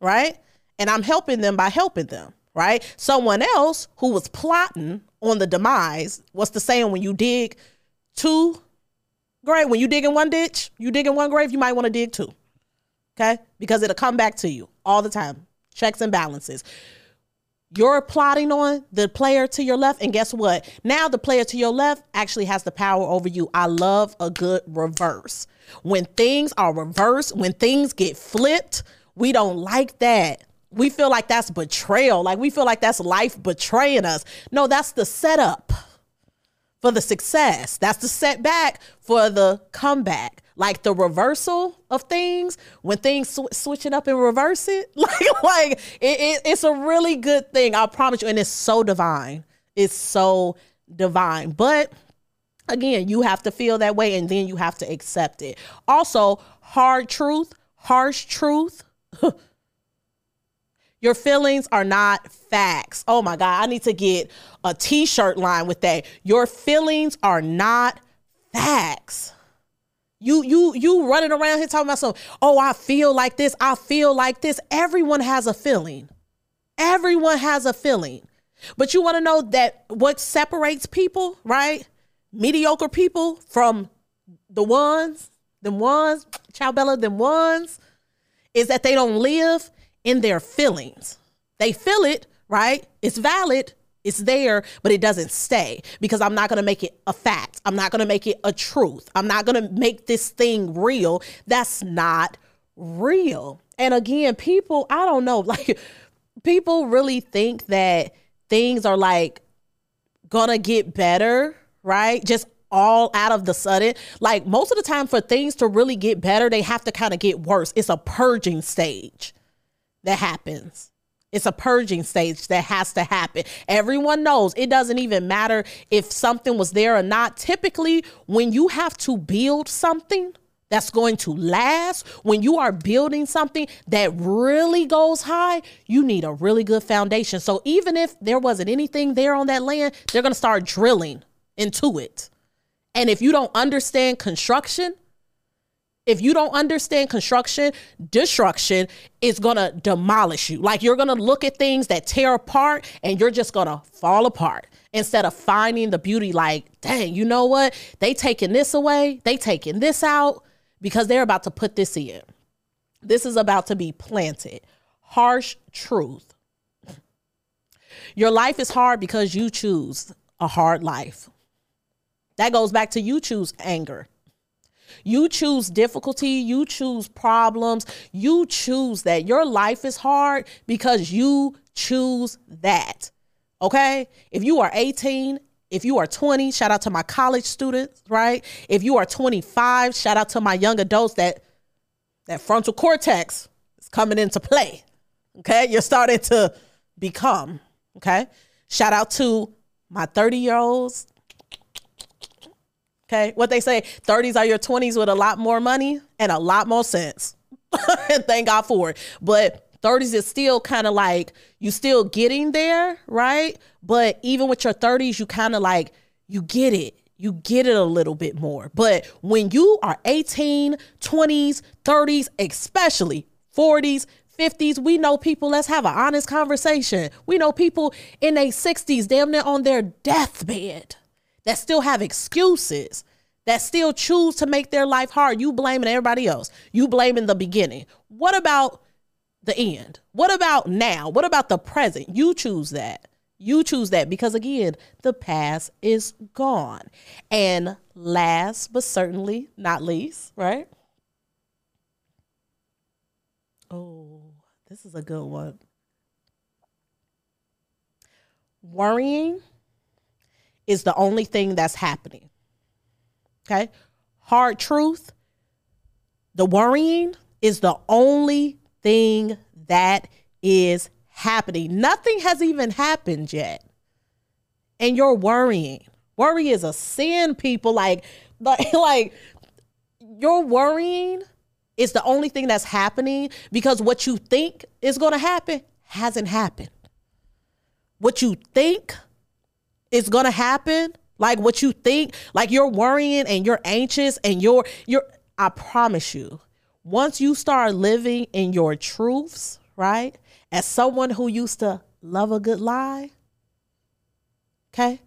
right? And I'm helping them by helping them, right? Someone else who was plotting on the demise, what's the saying when you dig two grave, when you dig in one ditch, you dig in one grave, you might want to dig two, okay? Because it'll come back to you all the time. Checks and balances you're plotting on the player to your left and guess what now the player to your left actually has the power over you i love a good reverse when things are reversed when things get flipped we don't like that we feel like that's betrayal. Like we feel like that's life betraying us. No, that's the setup for the success. That's the setback for the comeback. Like the reversal of things, when things sw- switching up and reverse it, <laughs> like like it, it, it's a really good thing. I promise you, and it's so divine. It's so divine. But again, you have to feel that way, and then you have to accept it. Also, hard truth, harsh truth. <laughs> Your feelings are not facts. Oh my God, I need to get a t shirt line with that. Your feelings are not facts. You you you running around here talking about so, oh, I feel like this, I feel like this. Everyone has a feeling. Everyone has a feeling. But you want to know that what separates people, right? Mediocre people from the ones, them ones, Ciao Bella, them ones, is that they don't live in their feelings. They feel it, right? It's valid, it's there, but it doesn't stay because I'm not going to make it a fact. I'm not going to make it a truth. I'm not going to make this thing real. That's not real. And again, people, I don't know, <laughs> like people really think that things are like going to get better, right? Just all out of the sudden. Like most of the time, for things to really get better, they have to kind of get worse. It's a purging stage that happens. It's a purging stage that has to happen. Everyone knows it doesn't even matter if something was there or not. Typically, when you have to build something that's going to last, when you are building something that really goes high, you need a really good foundation. So even if there wasn't anything there on that land, they're going to start drilling into it. And if you don't understand construction, if you don't understand construction, destruction is going to demolish you. Like you're going to look at things that tear apart and you're just going to fall apart instead of finding the beauty like, dang, you know what? They taking this away, they taking this out because they're about to put this in. This is about to be planted. Harsh truth. Your life is hard because you choose a hard life. That goes back to you choose anger. You choose difficulty, you choose problems, you choose that. Your life is hard because you choose that. Okay? If you are 18, if you are 20, shout out to my college students, right? If you are 25, shout out to my young adults that that frontal cortex is coming into play. Okay? You're starting to become, okay? Shout out to my 30 year olds, Okay. What they say 30s are your 20s with a lot more money and a lot more sense. <laughs> thank God for it. But 30s is still kind of like you still getting there, right? But even with your 30s, you kind of like you get it. You get it a little bit more. But when you are 18, 20s, 30s, especially 40s, 50s, we know people, let's have an honest conversation. We know people in their 60s, damn near on their deathbed that still have excuses, that still choose to make their life hard. You blaming everybody else. You blaming the beginning. What about the end? What about now? What about the present? You choose that. You choose that because again, the past is gone. And last but certainly not least, right? Oh, this is a good one. Worrying is the only thing that's happening. Okay? Hard truth, the worrying is the only thing that is happening. Nothing has even happened yet. And you're worrying. Worry is a sin, people. Like, <laughs> like, like you're worrying is the only thing that's happening because what you think is going to happen hasn't happened. What you think is gonna happen, like what you think, like you're worrying and you're anxious and you're you're I promise you, once you start living in your truths, right? As someone who used to love a good lie, okay?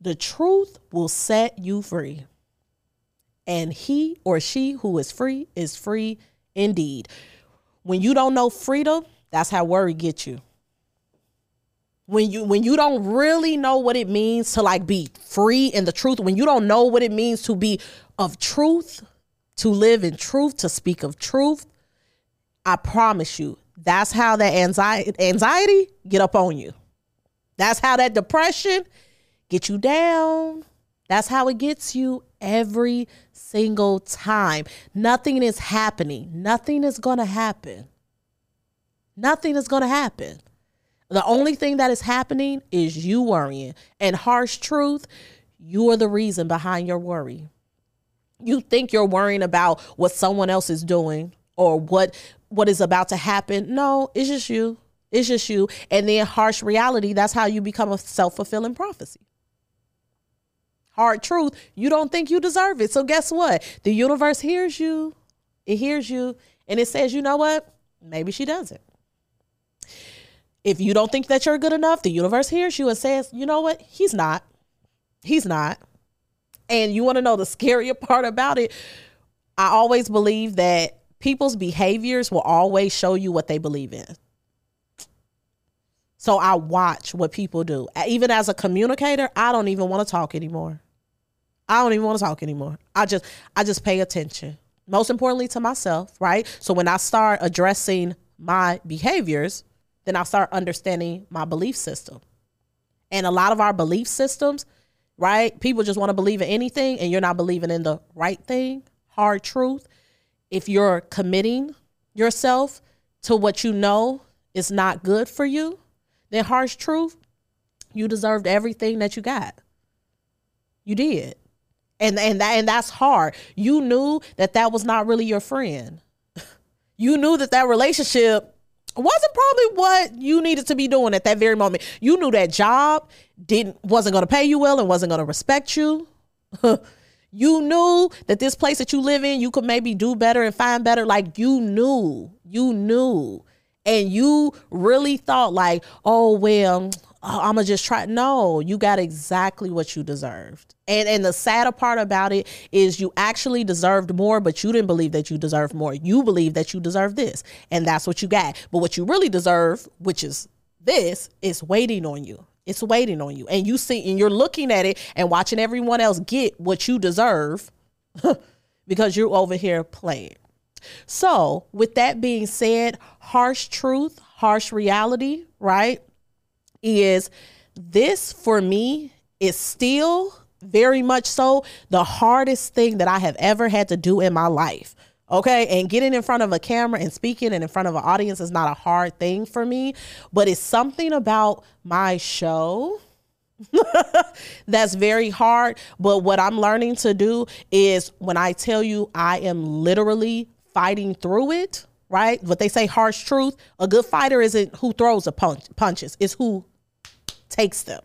The truth will set you free. And he or she who is free is free indeed. When you don't know freedom, that's how worry gets you when you when you don't really know what it means to like be free in the truth when you don't know what it means to be of truth to live in truth to speak of truth I promise you, that's how that anxiety anxiety get up on you. That's how that depression get you down. That's how it gets you every single time. Nothing is happening. Nothing is going to happen. Nothing is going to happen. The only thing that is happening is you worrying. And harsh truth, you are the reason behind your worry. You think you're worrying about what someone else is doing or what what is about to happen. No, it's just you. It's just you. And then harsh reality, that's how you become a self-fulfilling prophecy. Hard truth, you don't think you deserve it. So guess what? The universe hears you. It hears you and it says, "You know what? Maybe she doesn't." If you don't think that you're good enough, the universe hears you and says, "You know what? He's not. He's not." And you want to know the scarier <laughs> part about it? I always believe that people's behaviors will always show you what they believe in. So I watch what people do. Even as a communicator, I don't even want to talk anymore. I don't even want to talk anymore. I just I just pay attention. Most importantly to myself, right? So when I start addressing my behaviors, then I start understanding my belief system. And a lot of our belief systems, right? People just want to believe in anything and you're not believing in the right thing, hard truth if you're committing yourself to what you know is not good for you, then harsh truth, you deserved everything that you got. You did. And and that, and that's hard. You knew that that was not really your friend. <laughs> you knew that that relationship wasn't probably what you needed to be doing at that very moment. You knew that job didn't wasn't going to pay you well and wasn't going to respect you. <laughs> You knew that this place that you live in, you could maybe do better and find better. Like you knew, you knew. And you really thought, like, oh, well, Oh, I'm gonna just try. No, you got exactly what you deserved. And and the sadder part about it is you actually deserved more, but you didn't believe that you deserved more. You believe that you deserve this, and that's what you got. But what you really deserve, which is this, is waiting on you. It's waiting on you. And you see, and you're looking at it and watching everyone else get what you deserve <laughs> because you're over here playing. So, with that being said, harsh truth, harsh reality, right, is this for me is still very much so the hardest thing that I have ever had to do in my life. Okay. And getting in front of a camera and speaking and in front of an audience is not a hard thing for me, but it's something about my show <laughs> that's very hard. But what I'm learning to do is when I tell you I am literally fighting through it, right? What they say, harsh truth. A good fighter isn't who throws the punch, punches, it's who takes them,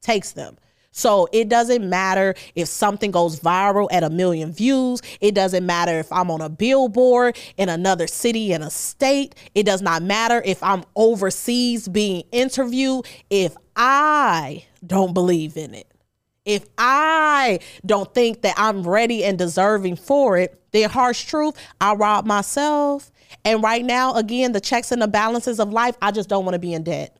takes them. So it doesn't matter if something goes viral at a million views. It doesn't matter if I'm on a billboard in another city in a state. It does not matter if I'm overseas being interviewed. If I don't believe in it, if I don't think that I'm ready and deserving for it, then harsh truth, I rob myself. And right now, again, the checks and the balances of life, I just don't want to be in debt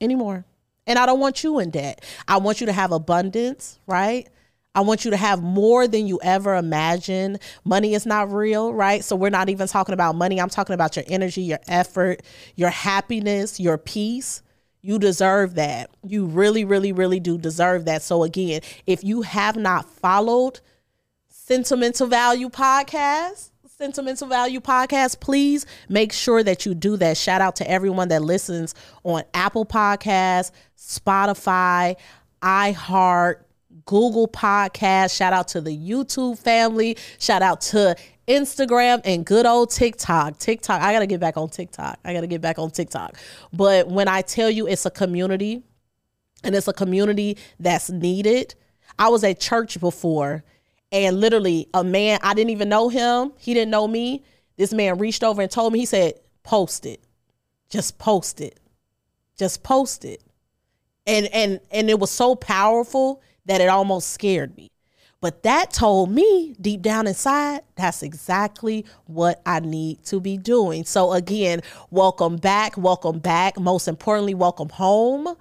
anymore. And I don't want you in debt. I want you to have abundance, right? I want you to have more than you ever imagined. Money is not real, right? So we're not even talking about money. I'm talking about your energy, your effort, your happiness, your peace. You deserve that. You really, really, really do deserve that. So again, if you have not followed Sentimental Value Podcast, Sentimental Value Podcast, please make sure that you do that. Shout out to everyone that listens on Apple Podcasts, Spotify, iHeart, Google Podcast. Shout out to the YouTube family. Shout out to Instagram and good old TikTok. TikTok, I got to get back on TikTok. I got to get back on TikTok. But when I tell you it's a community and it's a community that's needed, I was at church before and literally, a man, I didn't even know him. He didn't know me. This man reached over and told me, he said, post it. Just post it. Just post it. And and and it was so powerful that it almost scared me. But that told me deep down inside, that's exactly what I need to be doing. So, again, welcome back. Welcome back. Most importantly, welcome home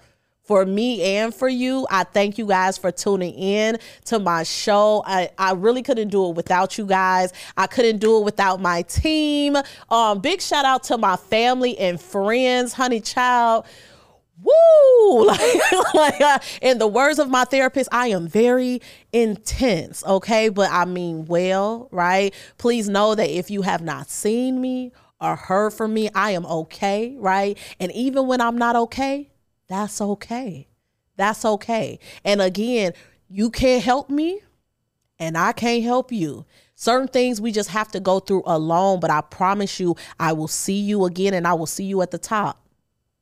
for me and for you. I thank you guys for tuning in to my show. I, I really couldn't do it without you guys. I couldn't do it without my team. Um, big shout out to my family and friends, honey child. Woo! <laughs> Like, like uh, in the words of my therapist, I am very intense, okay? But I mean well, right? Please know that if you have not seen me or heard from me, I am okay, right? And even when I'm not okay, that's okay. That's okay. And again, you can't help me and I can't help you. Certain things we just have to go through alone, but I promise you, I will see you again and I will see you at the top.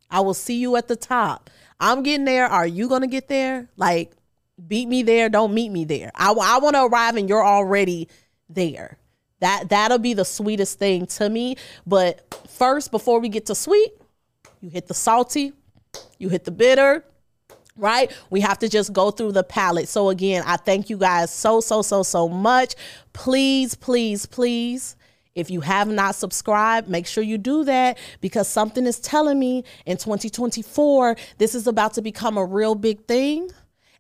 I will see you at the top. I'm getting there. Are you going to get there? Like, beat me there. Don't meet me there. I, I want to arrive and you're already there. That that'll be the sweetest thing to me. But first, before we get to sweet, you hit the salty, you hit the bitter, right? We have to just go through the palate. So again, I thank you guys so so so so much. Please, please, please if you have not subscribed, make sure you do that because something is telling me in 2024 this is about to become a real big thing.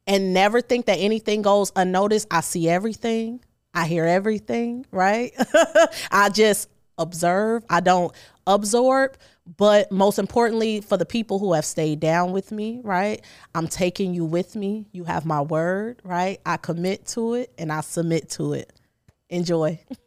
And never think that anything goes unnoticed. I see everything. I hear everything, right? <laughs> I just observe. I don't absorb. But most importantly, for the people who have stayed down with me, right? I'm taking you with me. You have my word, right? I commit to it and I submit to it. Enjoy. <laughs>